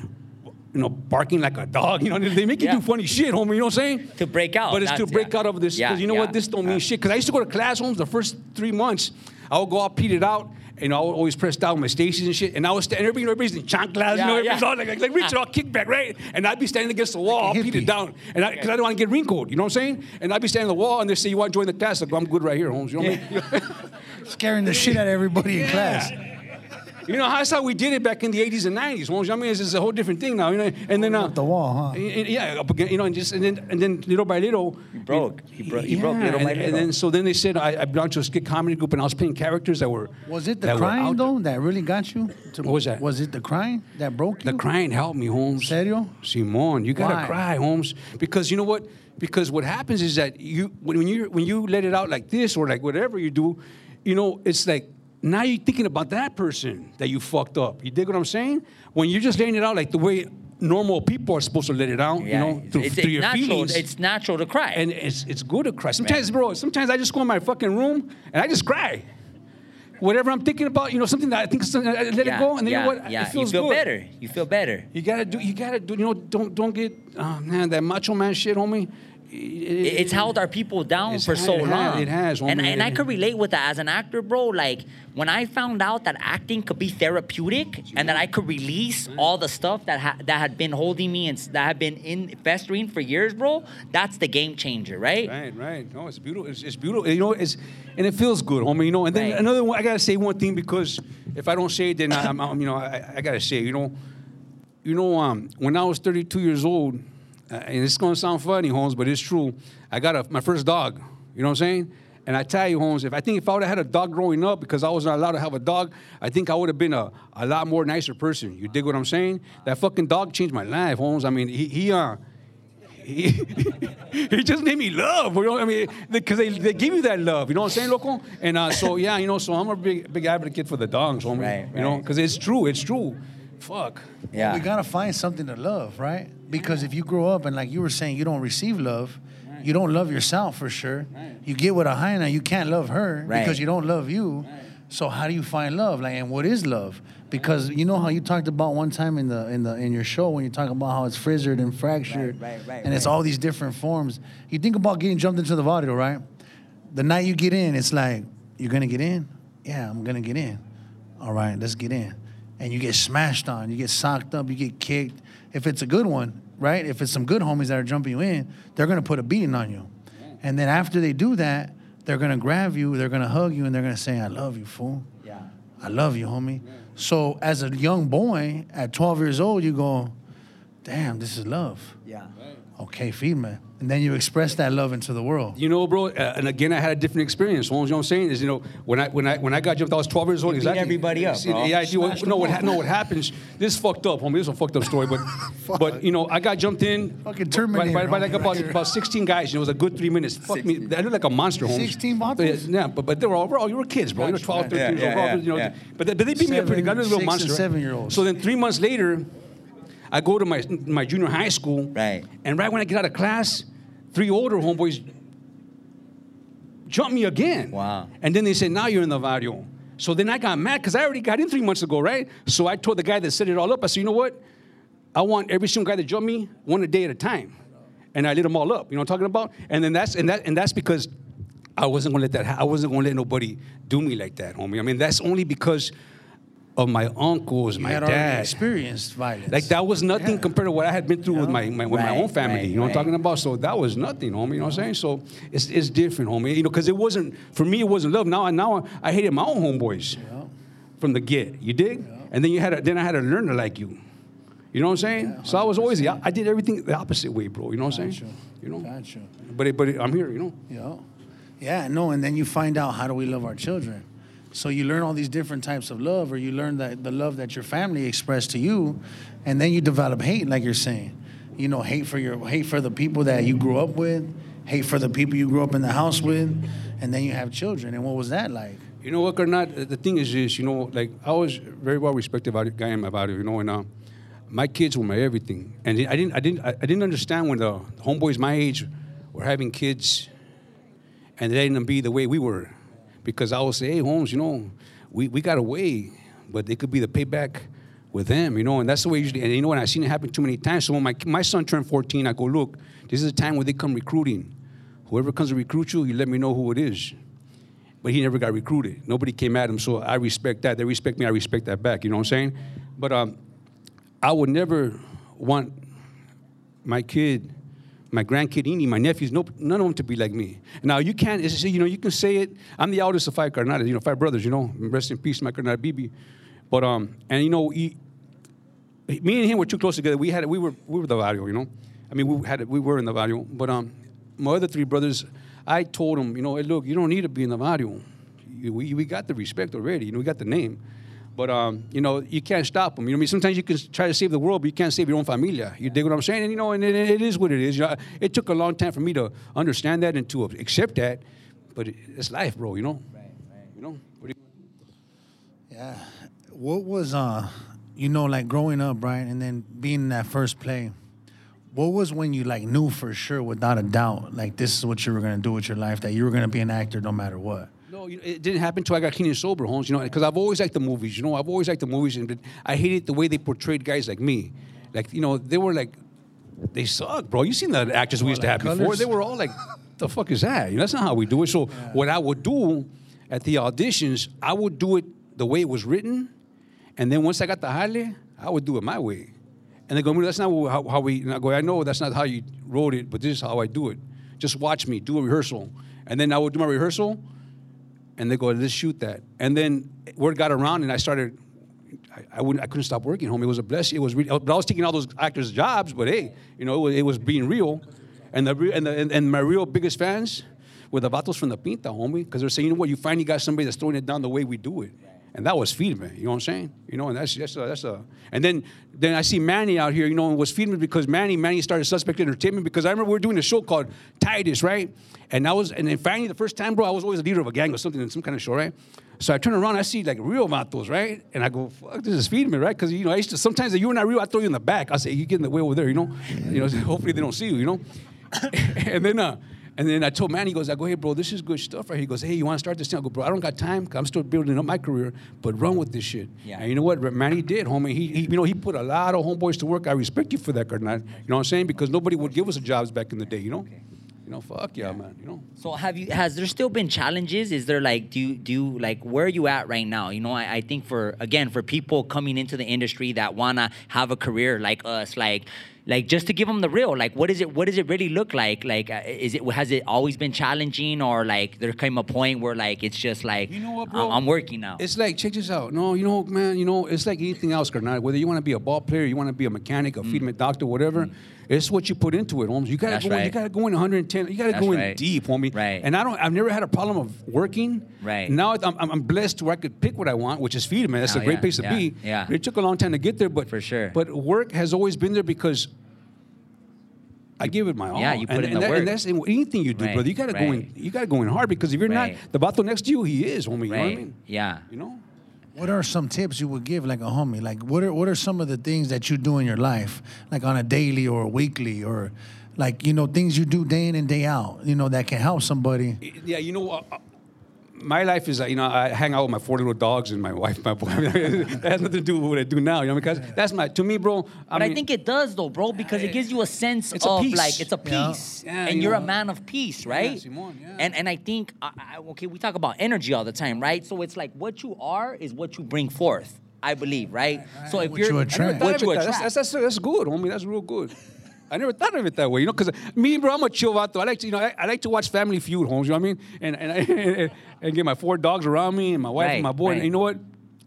you know, barking like a dog. You know, they make you Yeah. do funny shit, homie. You know what I'm saying? To break out, But it's to break yeah. out of this. Because Yeah, you know what? This don't mean shit. Because I used to go to class, homes the first three months. I would go out, peed it out, and I would always press down my stations and shit. And I was standing, everybody, everybody's in chanclas, you Yeah, know, everybody's yeah. all like, like, like Richard, all kickback, right? And I'd be standing against the wall, I'll Like a peed it down. And I, because I don't want to get wrinkled, you know what I'm saying? And I'd be standing on the wall, and they say, You want to join the class? I go, I'm good right here, Holmes. You know what I mean? <laughs> Scaring the shit out of everybody in class. You know, that's how we did it back in the 80s and 90s. Well, I mean, it's, it's a whole different thing now. You know, and then uh, Up the wall, huh? y- y- Yeah, up again, you know, and just and then and then little by little, He broke. He broke. He broke little and, by and then so then they said I, I belonged to a skit comedy group and I was playing characters that were Was it the that crying though that really got you? To, What was that? Was it the crying that broke you? The crying helped me, Holmes. Serio? Simon, you gotta Why? cry, Holmes, because you know what? Because what happens is that you when when you when you let it out like this or like whatever you do, you know, it's like now you're thinking about that person that you fucked up. You dig what I'm saying? When you're just letting it out like the way normal people are supposed to let it out, you know, through, it's, through it's your natural. feelings. It's natural to cry. and it's it's good to cry. Sometimes, bro, sometimes I just go in my fucking room and I just cry. Whatever I'm thinking about, you know, something that I think, I let it go, and then yeah, you know what? Yeah, it feels you feel good. better. You feel better. You gotta do. You gotta do. You know, don't don't get. Oh man, that macho man shit, homie. It- It's held our people down for so it has- long. it has, and and I could relate with that as an actor, bro. Like when I found out that acting could be therapeutic and that I could release all the stuff that ha- that had been holding me and that had been in festering for years, bro. That's the game changer, right? Right, right. No, it's beautiful. It's, it's beautiful. You know, it's and it feels good, homie. You know, and then Right. another one. I gotta say one thing because if I don't say it, then I, I'm, I'm, you know, I, I gotta say, you know, you know, um, when I was 32 years old, uh, and it's gonna sound funny, Holmes, but it's true. I got a, my first dog. You know what I'm saying? And I tell you, Holmes, if I think if I would have had a dog growing up because I wasn't allowed to have a dog, I think I would have been a, a lot more nicer person. You dig what I'm saying? That fucking dog changed my life, Holmes. I mean, he, he uh, <laughs> he, he just made me love. You know, I mean, because they, they give you that love. You know what I'm saying, loco? And uh, so yeah, you know, so I'm a big big advocate for the dogs, homie. Right, You know, because it's true. It's true. Fuck. Yeah. We gotta find something to love, right? Because if you grow up and like you were saying, you don't receive love, you don't love yourself for sure. You get with a hyena, you can't love her Right. because you don't love you. So how do you find love? Like, and what is love? Because you know how you talked about one time in the in the in your show when you talk about how it's frizzered and fractured, Right, right, right, and it's all these different forms. You think about getting jumped into the vaudeville, right? The night you get in, it's like you're gonna get in. Yeah, I'm gonna get in. All right, let's get in. And you get smashed on, you get socked up, you get kicked. If it's a good one, right? If it's some good homies that are jumping you in, they're gonna put a beating on you. And then after they do that, they're gonna grab you, they're gonna hug you, and they're gonna say, I love you, fool. Yeah. I love you, homie. So as a young boy at 12 years old, you go, damn, this is love. Yeah. Okay, feed me. And then you express that love into the world. You know, bro, uh, and again, I had a different experience. Holmes, you know what I'm saying? Is, you know, when I when I when I got jumped, I was 12 years old. You beat exactly. everybody up, See, bro. Yeah, I do. Smashed No, what, all. no, what happens? This is fucked up, homie. This is a fucked up story, but <laughs> but you know, I got jumped in. Fucking by, Terminator, by, by like homie, about right here. about 16 guys. And it was a good three minutes. Fuck me, I looked like a monster, Holmes. 16 bottles? Yeah, but but they were all, bro, you were kids, bro. You were 12, 13 Yeah, years old. yeah, bro, yeah, you know, yeah. But, they, but they beat me up pretty good. I was a little Seven, six and monster. seven-year-olds. So then three months later, I go to my my junior high school. Right. And right when I get out of class, three older homeboys jump me again. Wow. And then they say, now you're in the barrio. So then I got mad because I already got in three months ago, right? So I told the guy that set it all up, I said, you know what? I want every single guy that jumped me one a day at a time. And I lit them all up. You know what I'm talking about? And then that's and that and that's because I wasn't gonna let that ha- I wasn't gonna let nobody do me like that, homie. I mean, that's only because of my uncles, You my had dad. experienced violence. Like that was nothing Yeah. compared to what I had been through with my, my with my own family. right, you know what I'm talking about? So that was nothing, homie. You know what I'm saying? So it's, it's different, homie. You know, because it wasn't for me. It wasn't love. Now now I hated my own homeboys from the get. You dig? And then you had to, then I had to learn to like you. You know what I'm saying? so I was always the, I did everything the opposite way, bro. You know what I'm Gotcha. saying? You know. Gotcha. But it, but it, I'm here. You know. Yeah. Yeah, no, and then you find out how do we love our children. So you learn all these different types of love, or you learn that the love that your family expressed to you, and then you develop hate, like you're saying. You know, hate for your hate for the people that you grew up with, hate for the people you grew up in the house with, and then you have children. And what was that like? You know what, Karnat? The thing is this, you know, like I was very well respected about guy in my body, you know, and uh, my kids were my everything, and I didn't, I didn't, I didn't understand when the homeboys my age were having kids, and they didn't be the way we were, because I would say, hey, Holmes, you know, we, we got away, but it could be the payback with them, you know, and that's the way usually. And you know, and I've seen it happen too many times. So when my my son turned 14, I go, look, this is a time where they come recruiting. Whoever comes to recruit you, you let me know who it is but he never got recruited. Nobody came at him, so I respect that. They respect me, I respect that back. You know what I'm saying? But um, I would never want my kid, my grandkid, any, my nephews, no, none of them to be like me. Now you can't, you know, you can say it. I'm the eldest of five carnadas, you know, five brothers. You know, rest in peace, my carnada Bibi. But um, and you know, he, me and him were too close together. We had, we were, we were the barrio, you know. I mean, we had, we were in the barrio. But um, my other three brothers, I told them, you know, hey, look, you don't need to be in the barrio. We, we got the respect already. You know, we got the name. But um, you know, you can't stop them. You know, what I mean, sometimes you can try to save the world, but you can't save your own familia. You dig what I'm saying? And you know, and it, it is what it is. You know, it took a long time for me to understand that and to accept that. But it, it's life, bro. You know. You know. What you, Yeah. What was uh you know like growing up, right, and then being in that first play, what was when you like knew for sure without a doubt like this is what you were gonna do with your life, that you were gonna be an actor no matter what? You know, it didn't happen until I got clean and sober, Holmes. You know, because I've always liked the movies. You know, I've always liked the movies, and but I hated the way they portrayed guys like me. Like, you know, they were like, they suck, bro. You seen the actors we used to have before? They were all like, the fuck is that? You know, that's not how we do it. So what I would do at the auditions, I would do it the way it was written, and then once I got the jale, I would do it my way. And they go, that's not how, how we. And I go, I know that's not how you wrote it, but this is how I do it. Just watch me do a rehearsal, and then I would do my rehearsal, and they go, let's shoot that. And then word got around, and I started. I, I wouldn't. I couldn't stop working, home. It was a blessing. It was. Really, but I was taking all those actors' jobs. But hey, you know, it was, it was being real, and the and, the, and and my real biggest fans were the vatos from the Pinta, homie, because they're saying, you know what, you finally got somebody that's throwing it down the way we do it. And that was Feedman, you know what I'm saying? You know, and that's that's a, that's a. And then then I see Manny out here, you know, and was Feedman because Manny Manny started Suspect Entertainment because I remember we were doing a show called Titus, right? And I was and then finally the first time, bro, I was always a leader of a gang or something in some kind of show, right? So I turn around, I see like real matos, right? And I go, fuck, this is Feedman, right? Because you know, I used to sometimes if you were not real, I throw you in the back. I say, you get in the way over there, you know, you know. <laughs> hopefully they don't see you, you know. <laughs> and then uh, and then I told Manny, he goes, I go, hey, bro, this is good stuff right here. He goes, hey, you want to start this thing? I go, bro, I don't got time. I'm still building up my career, but run with this shit. Yeah. And you know what? Manny did, homie. He, he, you know, he put a lot of homeboys to work. I respect you for that, Cardinal. You know what I'm saying? Because nobody would give us jobs back in the day, you know? You know, fuck yeah, man, you know? So have you has there still been challenges? Is there like do you do you like where are you at right now? You know, I, I think for again for people coming into the industry that wanna have a career like us, like like just to give them the real, like what is it? What does it really look like? Like uh, is it has it always been challenging or like there came a point where like it's just like You know what, I'm, bro? I'm working now. It's like, check this out. No, you know, man, you know, it's like anything else, Cardinal. Whether you want to be a ball player, you want to be a mechanic, a feedman doctor, whatever, it's what you put into it, Holmes. You gotta. That's go in, you gotta go in 110, you gotta That's go in right. deep, homie. Right. And I don't I've never had a problem of working. Right. Now I'm, I'm blessed where I could pick what I want, which is feedman. That's Oh, a great yeah, place to yeah, be. yeah. But it took a long time to get there, but For sure. But work has always been there because I give it my all. Yeah, you put and, in and the that- work. And that's anything you do, Right, brother. You gotta go in. You gotta go in hard because if you're Right. not, the bato next to you, he is, homie. You know what I mean? Yeah. You know. What are some tips you would give like a homie? Like what are what are some of the things that you do in your life, like on a daily or a weekly or like you know things you do day in and day out, you know that can help somebody. Yeah, you know, uh, uh, my life is, uh, you know, I hang out with my four little dogs and my wife, my boy. <laughs> that has nothing to do with what I do now, you know, because that's my, to me, bro. I But I think it does though, bro, because it gives you a sense It's a of peace. like it's a Yeah. peace, Yeah, and you you're a man of peace, right? Simon, yeah. And and I think I, I, okay, we talk about energy all the time, right? So it's like what you are is what you bring forth. I believe, right? So if What you're you I attract. never what thought you of it that. attract, That's, that's, that's, that's good, homie. That's real good. I never thought of it that way, you know, because me, bro, I'm a chill vato. I like to, you know, I, I like to watch Family Feud, Holmes, you know what I mean? And and, and, <laughs> and get my four dogs around me and my wife Right, and my boy. right. And you know what?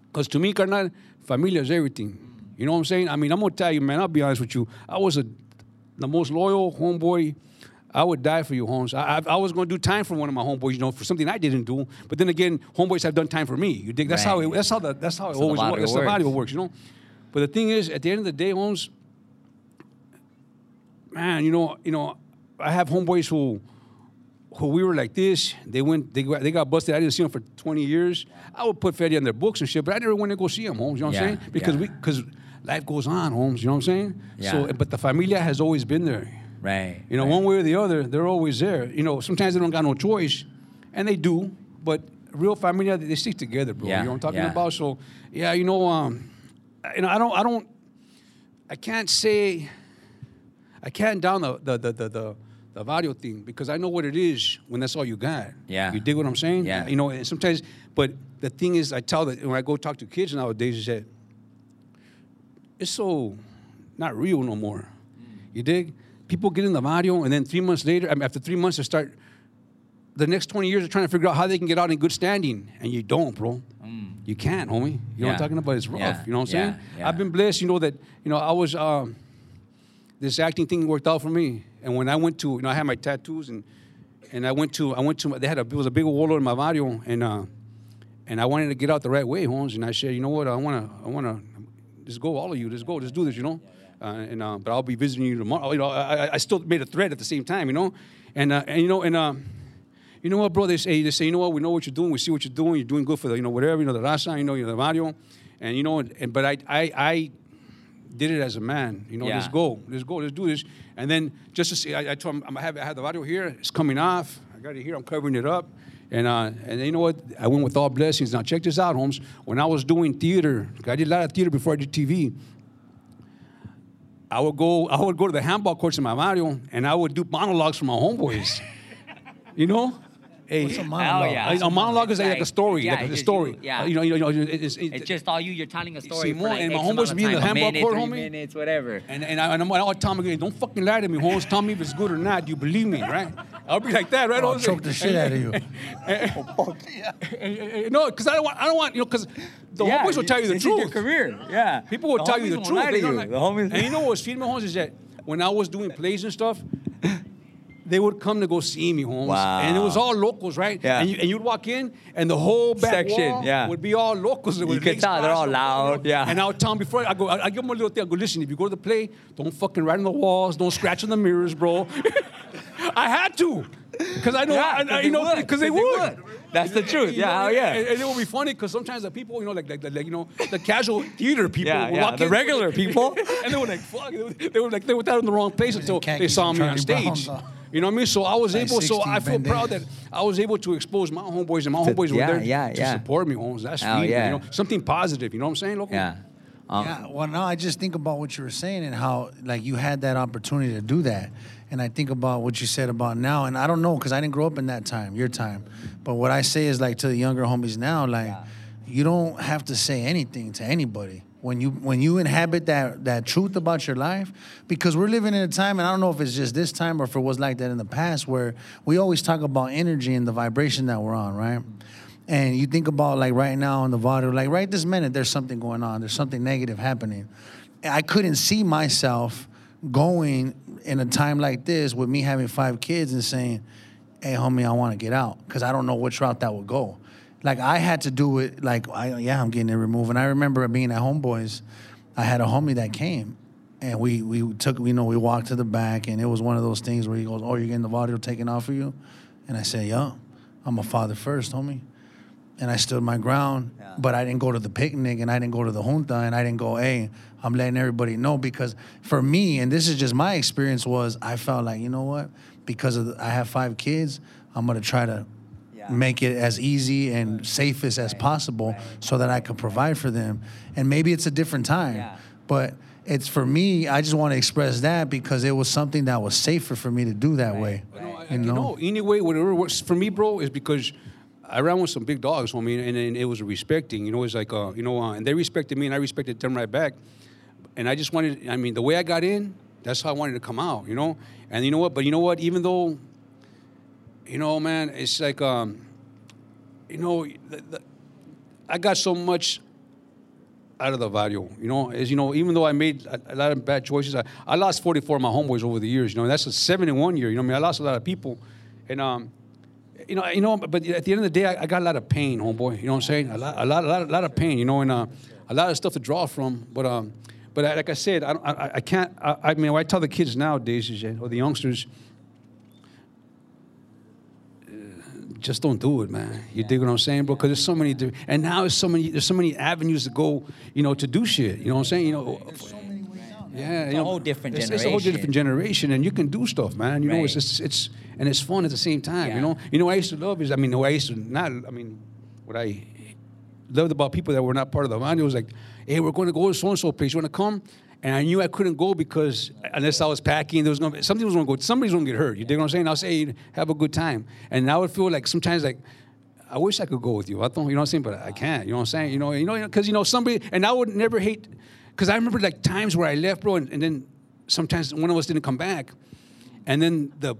Because to me, carnal, familia is everything. You know what I'm saying? I mean, I'm going to tell you, man, I'll be honest with you. I was a, the most loyal homeboy I would die for you, Holmes. I, I, I was going to do time for one of my homeboys, you know, for something I didn't do. But then again, homeboys have done time for me. You dig? That's how it. That's how the, That's how it So always works. That's the works. lottery works, you know. But the thing is, at the end of the day, Holmes, man, you know, you know, I have homeboys who, who we were like this. They went, they got, they got busted. I didn't see them for 20 years. I would put Fetty on their books and shit, but I never went to go see them, Holmes. You know what I'm Yeah, saying? Because yeah. we, because life goes on, Holmes. You know what I'm saying? Yeah. So, but the familia has always been there. Right. You know, right. one way or the other, they're always there. You know, sometimes they don't got no choice, and they do. But real familia, they stick together, bro. Yeah, You know what I'm talking yeah. about? So, yeah, you know, um, you know, I don't, I don't, I can't say, I can't down the the the the. the the value thing because I know what it is when that's all you got. Yeah. You dig what I'm saying? Yeah. You know, and sometimes, but the thing is, I tell that when I go talk to kids nowadays, is that it's so not real no more. You dig? People get in the barrio, and then three months later, I mean, after three months, they start. The next 20 years, they're trying to figure out how they can get out in good standing, and you don't, bro. You can't, homie. You know what I'm talking about? It's rough. Yeah. You know what I'm Yeah. saying? Yeah. I've been blessed. You know that. You know, I was. Um, this acting thing worked out for me, and when I went to, you know, I had my tattoos, and and I went to, I went to, they had a, it was a big wall in my barrio, and uh, and I wanted to get out the right way, Holmes. And I said, you know what, I wanna, I wanna, just go, all of you, let's go, let's do this, you know. Uh, and uh, but I'll be visiting you tomorrow. You know, I, I- still made a threat at the same time, you know. And uh, and you know, and uh, you know what, bro? They say, they say, you know what? We know what you're doing. We see what you're doing. You're doing good for the, you know, whatever, you know, the raza, you know, you're the barrio, and you know, and but I, I, I did it as a man. You know, let's go, let's go, let's do this. And then just to see, I, I told him, I have, I have the audio here. It's coming off. I got it here. I'm covering it up. And uh, and you know what? I went with all blessings. Now check this out, Holmes. When I was doing theater, I did a lot of theater before I did TV. I would go, I would go to the handball courts in my barrio, and I would do monologues for my homeboys. <laughs> you know? Hey, What's a monologue? Oh, yeah. a monologue is like, Like, a story, yeah, like a story. you- yeah. Uh, you know, you know, it's, it's, It's just all you. You're telling a story. Simón, for like and my X homeboys amount be in the time, a handball minute, court, homie. minutes, whatever. And, and I, and I'm, I'll tell me, don't fucking lie to me, Holmes. Tell me if it's good or not. Do you believe me, right? I'll be like that, right? I'll Holmes? choke the shit out of you. <laughs> Eh, eh, oh, eh, no, because I don't want, I don't want, you know, because the homeboys will tell you the this is your career. Yeah. People will tell you the truth. to you. The homies. And you know what's feeding me, Holmes, is that when I was doing plays and stuff, <laughs> they would come to go see me, Holmes. Wow. And it was all locals, right? Yeah. And, you, and you'd walk in, and the whole back Section, wall yeah. would be all locals. You could tell they're all loud, yeah. And I would tell them before, I go, I, I give them a little thing. I go, listen, if you go to the play, don't fucking write on the walls, don't scratch on the mirrors, bro. <laughs> I had to. Because I know, Yeah, I, I, you know, because they they would. would. That's the truth. You Yeah, know, yeah. And, and it would be funny because sometimes the people, you know, like, like, like, you know, the casual theater people Yeah, yeah, walk the in, regular people. <laughs> and they were like, fuck, they were, they were like, they were in the wrong place until they saw me on stage. on. You know what I mean? So I was Size able, so I feel proud that. I was able to expose my homeboys, and my To- homeboys yeah, were there yeah, to yeah. support me, homes. That's Hell feeding, yeah. you know, something positive. You know what I'm saying, local? Yeah. Um, yeah, well, now I just think about what you were saying and how like you had that opportunity to do that, and I think about what you said about now, and I don't know because I didn't grow up in that time, your time, but what I say is like to the younger homies now, like you don't have to say anything to anybody when you when you inhabit that that truth about your life, because we're living in a time, and I don't know if it's just this time or if it was like that in the past, where we always talk about energy and the vibration that we're on, right? And you think about like right now in the water, like right this minute, there's something going on. There's something negative happening. I couldn't see myself going in a time like this with me having five kids and saying, "Hey, homie, I want to get out," because I don't know which route that would go. Like I had to do it. Like I, yeah, I'm getting it removed. And I remember being at Homeboys, I had a homie that came, and we we took you know we walked to the back, and it was one of those things where he goes, "Oh, you're getting the audio taken off of you," and I said, "Yeah, I'm a father first, homie." And I stood my ground. Yeah. But I didn't go to the picnic and I didn't go to the junta and I didn't go, hey, I'm letting everybody know because for me, and this is just my experience, was I felt like you know what, because of the, I have five kids, I'm gonna try to Yeah. make it as easy and safest as possible so that I can provide for them. And maybe it's a different time, Yeah. but. It's for me. I just want to express that because it was something that was safer for me to do that way. You know, You you know? know, anyway, whatever works for me, bro, is because I ran with some big dogs, homie, and, and it was respecting. You know, it's like, uh, you know, uh, and they respected me, and I respected them right back. And I just wanted, I mean, the way I got in, that's how I wanted to come out, you know. And you know what? But you know what? Even though, you know, man, it's like, um, you know, the, the, I got so much out of the barrio. You know, as you know, even though I made a, a lot of bad choices, I, I lost 44 of my homeboys over the years. You know, that's a seven in one year. You know, I mean, I lost a lot of people, and um, you know, you know, but at the end of the day, I, I got a lot of pain, homeboy. You know what I'm saying? A lot, a lot, a lot, a lot of pain. You know, and uh, a lot of stuff to draw from. But um, but I, like I said, I, I, I can't. I, I mean, I tell the kids nowadays is, or the youngsters, uh, just don't do it, man. You dig what I'm saying, bro? Because there's so many, and now there's so many, there's so many avenues to go, you know, to do shit. You know what I'm saying? You know, yeah, It's a know, whole different it's, It's a whole generation. different generation, and you can do stuff, man. You know, it's it's, it's and it's fun at the same time. Yeah. You know, you know, what I used to love is, I mean, what I used to not, I mean, what I loved about people that were not part of the band, was like, hey, we're going to go to so and so place. You want to come? And I knew I couldn't go because unless I was packing, there was going to be, something was going to go. Somebody's going to get hurt. You dig what I'm saying? I'll say, hey, have a good time, and I would feel like sometimes like. I wish I could go with you. I don't, you know what I'm saying, but I can't. You know what I'm saying? You know, you know, because you know somebody, and I would never hate, because I remember like times where I left, bro, and, and then sometimes one of us didn't come back, and then the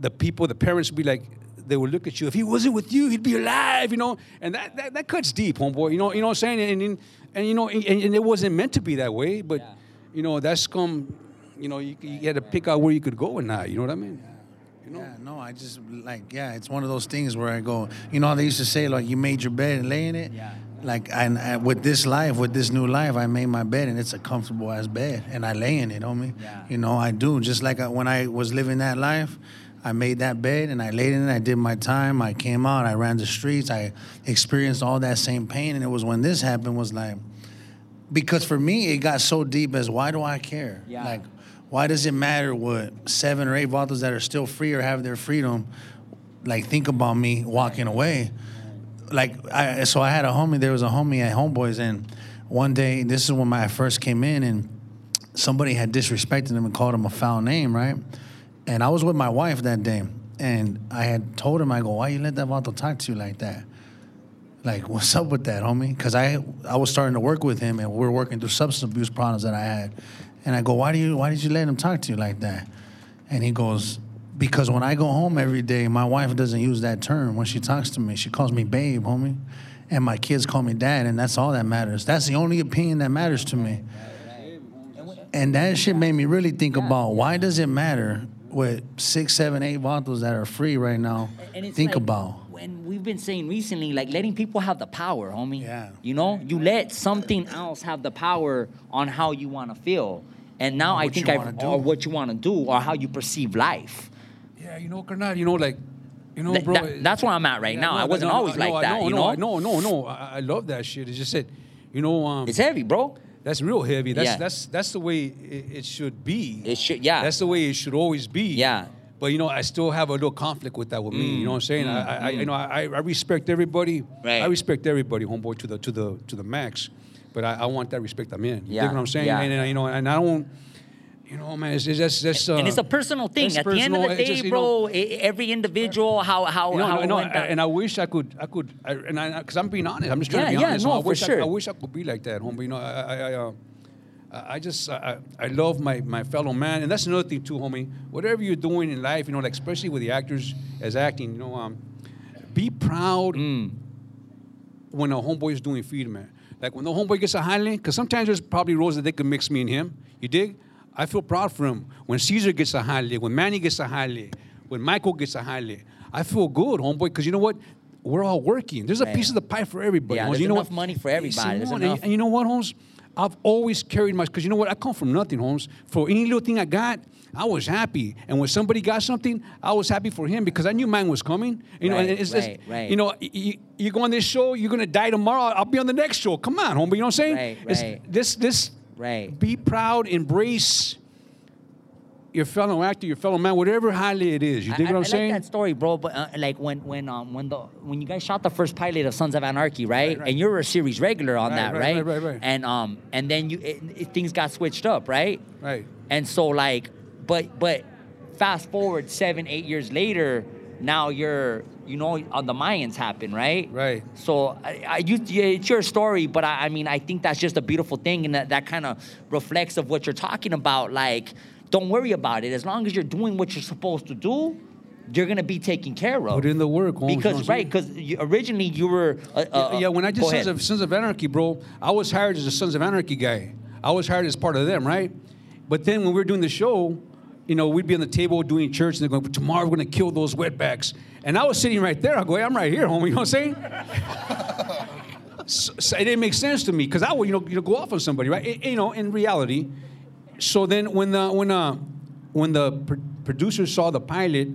the people, the parents would be like, they would look at you. If he wasn't with you, he'd be alive, you know. And that that, that cuts deep, homeboy. You know, you know what I'm saying? And and, and you know, and, and it wasn't meant to be that way. But Yeah. you know, that's come. You know, you, you had to pick out where you could go and not. You know what I mean? Yeah, no, I just like yeah, it's one of those things where I go, you know how they used to say like you made your bed and lay in it. Yeah. Like and I, with this life, with this new life, I made my bed and it's a comfortable ass bed, and I lay in it, homie. Yeah. You know I do. Just like I, when I was living that life, I made that bed and I laid in it. I did my time. I came out. I ran the streets. I experienced all that same pain, and it was when this happened was like, because for me it got so deep as why do I care? Yeah. Like why does it matter what seven or eight vatos that are still free or have their freedom like think about me walking away like I so I had a homie there was a homie at Homeboys and one day this is when my, I first came in and somebody had disrespected him and called him a foul name right? And I was with my wife that day and I had told him I go why you let that vato talk to you like that? Like what's up with that homie? Because I I was starting to work with him and we were working through substance abuse problems that I had. And I go why do you why did you let him talk to you like that? And he goes because when I go home every day my wife doesn't use that term. When she talks to me she calls me babe homie. And my kids call me dad and that's all that matters. That's the only opinion that matters to me. And that shit made me really think about why does it matter with six seven eight bottles that are free right now think like, about? when we've been saying recently, like letting people have the power, homie. Yeah. You know, you let something else have the power on how you want to feel, and now I think I or what you want to do or how you perceive life. Yeah, you know, Carnal, you know, like, you know, bro. that- that's where I'm at right now. I wasn't always like no, that, No, you no, know? no, no, no. I, I love that shit. It's just that, you know, um, It's heavy, bro. That's real heavy. That's Yeah. that's that's the way it, it should be. It should- yeah. That's the way it should always be. Yeah. But you know, I still have a little conflict with that with me. You know what I'm saying? I, I, I, you know, I, I respect everybody. Mm, Right. I respect everybody, homeboy, to the to the to the max. But I, I want that respect I'm in. You Yeah, dig what I'm saying? yeah. And, and, you know, and I don't. You know, man, it's, it's just that's. Uh, and it's a personal thing. At the end of the day, just, know, bro, e- every individual, how how you know, how I know, went down. and I wish I could, I could, I, and I, because I'm being honest, I'm just trying Yeah, to be yeah, honest. no, I for wish I, sure. I wish I could be like that, homie. You know, I, I, I, uh, I I just, I, I I love my, my fellow man, and that's another thing too, homie. Whatever you're doing in life, you know, like especially with the actors as acting, you know, um, be proud Mm. when a homeboy is doing feed, man. Like when the homeboy gets a highlight, because sometimes there's probably roles that they could mix me and him. You dig? I feel proud for him. When Caesar gets a highlight, when Manny gets a highlight, when Michael gets a highlight, I feel good, homeboy, because you know what? We're all working. There's a Right. piece of the pie for everybody. Yeah, Holmes. there's you know enough what? money for everybody. Simone, enough. And, and you know what, Holmes? I've always carried my, because you know what? I come from nothing, Holmes. For any little thing I got, I was happy. And when somebody got something, I was happy for him because I knew mine was coming. You know, Right, and it's, it's- right, right. you know, you, you go on this show, you're gonna die tomorrow. I'll be on the next show. Come on, homie. You know what I'm saying? Right, It's- right. This, this, Right. Be proud, embrace your fellow actor, your fellow man, whatever highly it is. You dig I, what I'm I saying? like that story, bro. But uh, like when when um when the when you guys shot the first pilot of Sons of Anarchy, right? Right, right. And you're a series regular on Right, that, right, right? right, right, right. And um and then you it, it- things got switched up, right? Right. And so like, but but fast forward seven eight years later, now you're you know on the Mayans happen, right? Right. So I, I you, yeah, it's your story, but I, I mean I think that's just a beautiful thing, and that that kind of reflects of what you're talking about. Like, don't worry about it as long as you're doing what you're supposed to do. you're gonna be taken care of. Put in the work, Because right, because originally you were. Uh, uh, yeah, when I did Sons ahead. of, Sons of Anarchy, bro, I was hired as a Sons of Anarchy guy. I was hired as part of them, right? But then when we were doing the show, you know, we'd be on the table doing church, and they're going, tomorrow we're going to kill those wetbacks. And I was sitting right there. I go, hey, I'm right here, homie. You know what I'm saying? <laughs> so, so it didn't make sense to me because I would, you know, you know, go off on somebody, right? It- you know, in reality. So then when the when uh when the pr- producers saw the pilot,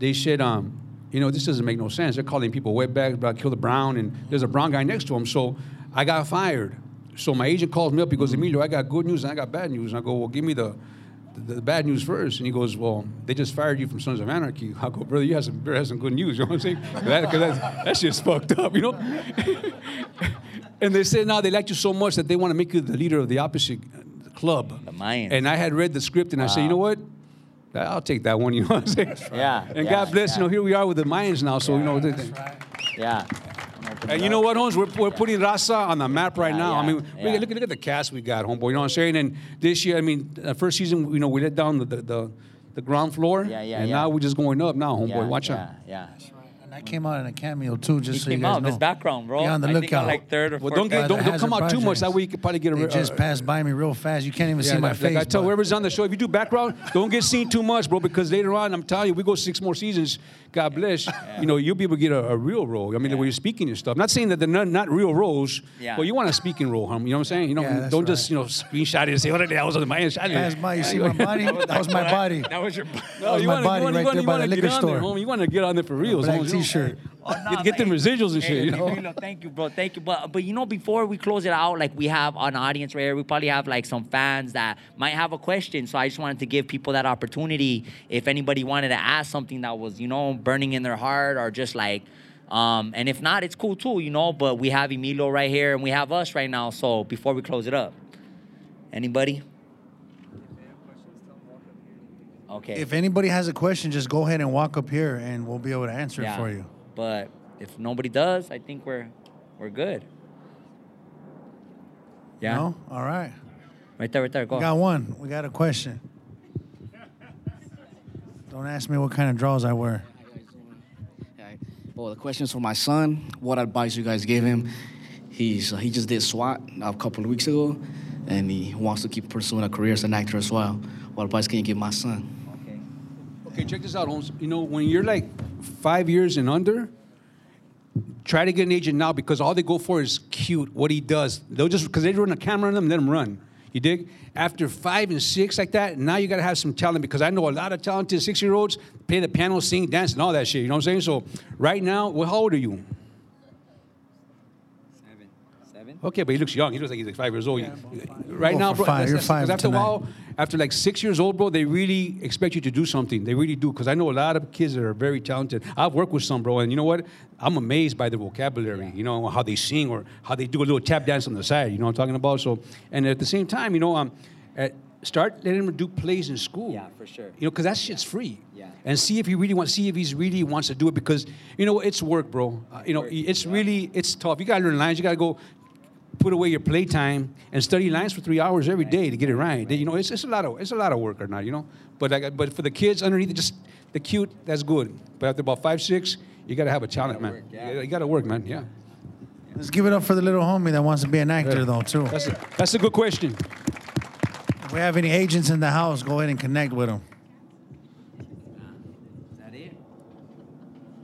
they said, um, you know, this doesn't make no sense. They're calling people wetbacks, but I killed a brown, and there's a brown guy next to him. So I got fired. So my agent calls me up. He goes, Emilio, I got good news and I got bad news. And I go, well, give me the the, the bad news first. And he goes, well, they just fired you from Sons of Anarchy. <laughs> I go, brother, you have some, have some good news. <laughs> You know what I'm saying? 'Cause that, 'cause that shit's fucked up, you know? <laughs> and they said, no, they liked you so much that they want to make you the leader of the opposite club. The Mayans. And I had read the script and I said, you know what? I'll take that one, you know what I'm saying? <laughs> Yeah, And yeah, God bless, yeah. you know, here we are with the Mayans now, so, you know. they- yeah. and you know what, Holmes? We're, we're putting raza on the map right Yeah, now. I mean, yeah. look, at- look at the cast we got, homeboy. You know what I'm saying? And this year, I mean, the first season, you know, we let down the, the, the, the ground floor. Yeah, yeah, And yeah. now we're just going up now, homeboy. yeah, Watch yeah, out. Yeah. And I came out in a cameo too, just He so you came guys out know. his background, bro. Be on the I lookout. on like third or Well, fourth. don't get don't, don't come out too much. That way you could probably get a. They a- just a- passed by me real fast. You can't even see my like, face. I tell whoever's on the show, if you do background, don't get seen too much, bro, because later on, I'm telling you, we go six more seasons, God bless, you know, you'll be able to get a, a real role. I mean, the way you're speaking and stuff. Not saying that they're not, not real roles, Yeah. but you want a speaking role, homie. You know what I'm saying? You know, Yeah, don't just, you know, screenshot it and say, oh, that was on my shot. Pass by, you see my body? That was my <laughs> body. That was your. No, was you my wanna- body you wanna- right there you by wanna the get liquor on there, store. homie. You want to get on there for real. You know? t-shirt. Oh, nah, Get, get them residuals and Hey, shit. You know? Emilio, thank you, bro. Thank you. But but you know, before we close it out, like we have an audience right here, we probably have like some fans that might have a question. So I just wanted to give people that opportunity. If anybody wanted to ask something that was, you know, burning in their heart or just like um, and if not, it's cool too, you know. But we have Emilio right here and we have us right now. So before we close it up. Anybody? Okay. If anybody has a question, just go ahead and walk up here, and we'll be able to answer it for you. But if nobody does, I think we're we're good. Yeah. No? All right. Right there, right there. Go. We got one. We got a question. Don't ask me what kind of draws I wear. Alright. Well, the question is for my son. What advice you guys gave him? He's uh, he just did SWAT a couple of weeks ago, and he wants to keep pursuing a career as an actor as well. What advice can you give my son? Okay. Check this out, Holmes. You know, when you're like five years and under, try to get an agent now because all they go for is cute, what he does. They'll just, because they run a camera on them, let them run. You dig? After five and six like that, now you got to have some talent because I know a lot of talented six year olds play the piano, sing, dance, and all that shit. You know what I'm saying? So, right now, well, how old are you? Seven. Seven. Okay, but he looks young. He looks like he's like five years old. right now, for bro, five. that's- You're that's- 'cause five after a while, after like six years old, bro, they really expect you to do something. They really do. Because I know a lot of kids that are very talented. I've worked with some, bro, and you know what? I'm amazed by the vocabulary. You know how they sing or how they do a little tap dance on the side. You know what I'm talking about? So, and at the same time, you know, um, at, start letting them do plays in school. Yeah, for sure. You know, because that shit's free. Yeah. And see if he really wants. See if he's really wants to do it because you know it's work, bro. Uh, you know, it's really it's tough. You gotta learn lines. You gotta go put away your playtime and study lines for three hours every day to get it right. You know, it's, it's a lot of it's a lot of work or not. You know, but like, but for the kids underneath, it, just the cute, that's good. But after about five six, you gotta have a talent, man. work, yeah. You gotta work, man. Yeah. Let's give it up for the little homie that wants to be an actor, though, too. That's a, that's a good question. If we have any agents in the house, go ahead and connect with them. Is that it?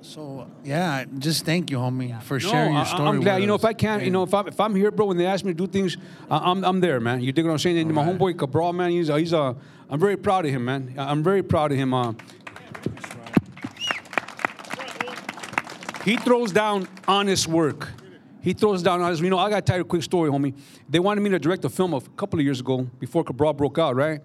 So, yeah, just thank you, homie, for No, sharing I- your story. I'm glad. with You know, if I can, not you know, if I'm, if I'm here, bro, when they ask me to do things, I, I'm, I'm there, man. You dig what I'm saying? And my homeboy Cabral, man, he's, a, he's a, I'm very proud of him, man. I- I'm very proud of him. Uh, he throws down honest work. He throws down honest. You know, I got to tell you a quick story, homie. They wanted me to direct a film a couple of years ago before Cabral broke out, right?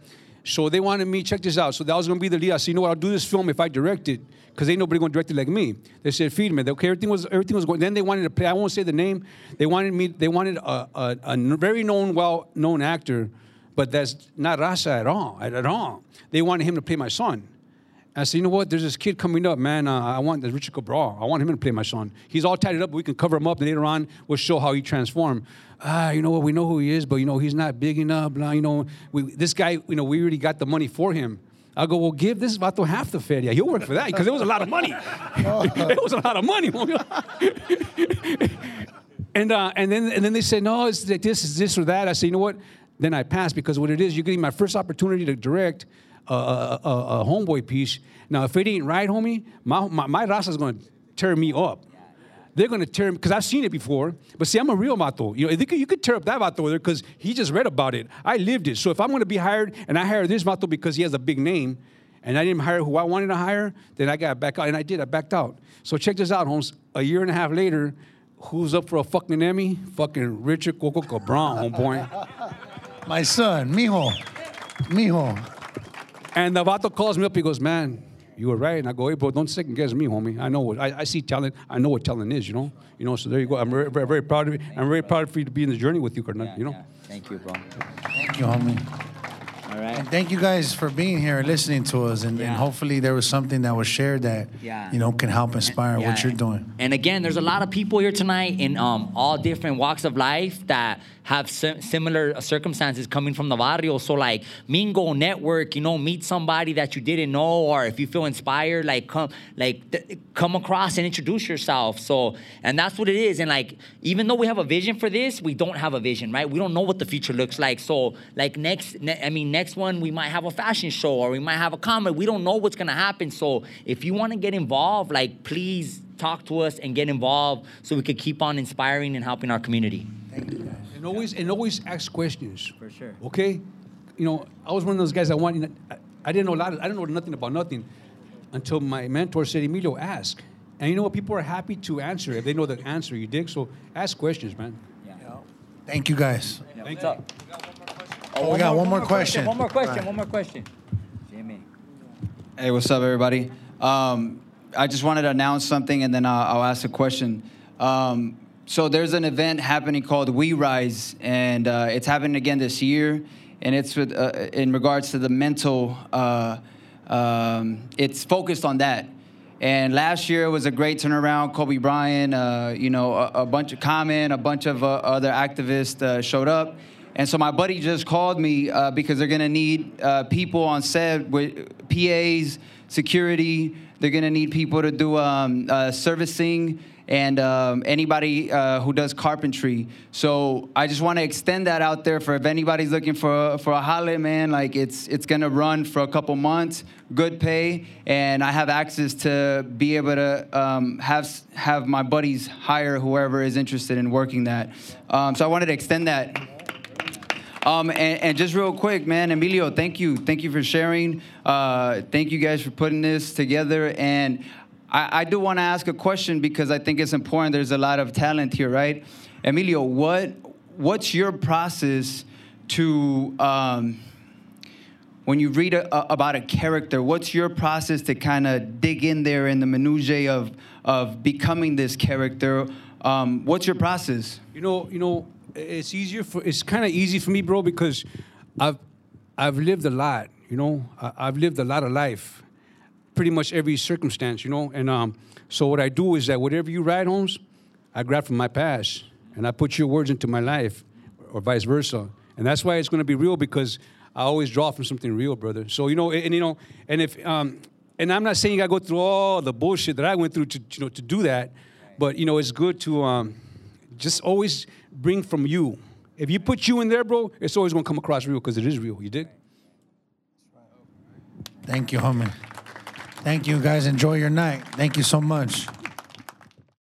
So they wanted me, check this out. So that was going to be the lead. I said, you know what, I'll do this film if I direct it, because ain't nobody going to direct it like me. They said, feed me. Okay, everything was everything was going. Then they wanted to play. I won't say the name. They wanted me. They wanted a, a, a very known, well-known actor, but that's not raza at all. At, at all. They wanted him to play my son. I said, you know what? There's this kid coming up, man. Uh, I want the Richard Cabral. I want him to play my son. He's all tatted up. We can cover him up, and later on, we'll show how he transformed. Ah, you know what? We know who he is, but you know he's not big enough. Blah, you know, we, this guy, you know, we already got the money for him. I go, well, give this vato half the feria. He'll work for that because it was a lot of money. <laughs> it was a lot of money. <laughs> and uh, and then and then they said, no, it's like this is this or that. I said, you know what? Then I passed because what it is, you're getting my first opportunity to direct a, a, a, homeboy piece. Now, if it ain't right, homie, my my, my raza's gonna tear me up. They're gonna tear him because I've seen it before. But see, I'm a real vato. You know, could, you could tear up that vato there because he just read about it. I lived it. So if I'm gonna be hired and I hire this vato because he has a big name, and I didn't hire who I wanted to hire, then I got back out, and I did. I backed out. So check this out, Holmes. A year and a half later, who's up for a fucking Emmy? Fucking Richard Coco Cabron, <laughs> homeboy. My son, mijo, mijo. And the vato calls me up. He goes, "Man, you were right." And I go, "Hey, bro, don't second guess me, homie. I know what I, I see talent. I know what talent is. You know, you know. So there you go. I'm very, very, very proud of you. I'm very proud for you to be in the journey with you, Carnal. you know. Yeah. Thank you, bro. Thank you, homie. All right. And thank you guys for being here and listening to us. And, Yeah. and hopefully there was something that was shared that Yeah. you know can help inspire what Yeah. you're doing. And again, there's a lot of people here tonight in um, all different walks of life that have sim- similar circumstances coming from the barrio. So like mingle, network, you know, meet somebody that you didn't know, or if you feel inspired, like come, like th- come across and introduce yourself. So, and that's what it is. And like, even though we have a vision for this, we don't have a vision, right? We don't know what the future looks like. So, like next, ne- I mean, next one we might have a fashion show or we might have a comedy. We don't know what's gonna happen. So, if you want to get involved, like please talk to us and get involved so we could keep on inspiring and helping our community. And always and always ask questions. For sure. Okay, you know, I was one of those guys that wanted. I, I didn't know a lot. Of, I didn't know nothing about nothing until my mentor said, "Emilio, ask." And you know what? People are happy to answer if they know the answer. You dig? So ask questions, man. Yeah. Thank you guys. Thank What's up? Oh, we got one more question. One more question. Right. One more question. Jimmy. Hey, what's up, everybody? Um, I just wanted to announce something and then I'll, I'll ask a question. Um, so there's an event happening called We Rise, and uh, it's happening again this year, and it's with, uh, in regards to the mental. Uh, um, it's focused on that. And last year was a great turnaround. Kobe Bryant, uh, you know, a, a bunch of Common, a bunch of uh, other activists uh, showed up. And so my buddy just called me because they're gonna need people on set with PAs, security. They're gonna need people to do um, servicing and um, anybody uh, who does carpentry. So I just want to extend that out there for if anybody's looking for for a holiday, man. Like it's it's gonna run for a couple months, good pay, and I have access to be able to um, have have my buddies hire whoever is interested in working that. Um, so I wanted to extend that. Um, and, and just real quick, man, Emilio, thank you. Thank you for sharing. Uh, thank you guys for putting this together. And I, I do want to ask a question because I think it's important. There's a lot of talent here, right? Emilio, what what's your process to um, when you read a, a- about a character? What's your process to kind of dig in there in the minutiae of of becoming this character? Um, what's your process? You know, you know, it's easier for it's kind of easy for me, bro, because I've I've lived a lot. You know, I, I've lived a lot of life, pretty much every circumstance. You know, and um, so what I do is that whatever you write, Holmes, I grab from my past and I put your words into my life, or vice versa, and that's why it's going to be real because I always draw from something real, brother. So you know, and, and, you know, and if um, and I'm not saying I go through all the bullshit that I went through to you know to do that, but you know, it's good to um, just always bring from you. If you put you in there, bro, it's always gonna come across real because it is real. You dig? Thank you, homie. Thank you, guys. Enjoy your night. Thank you so much.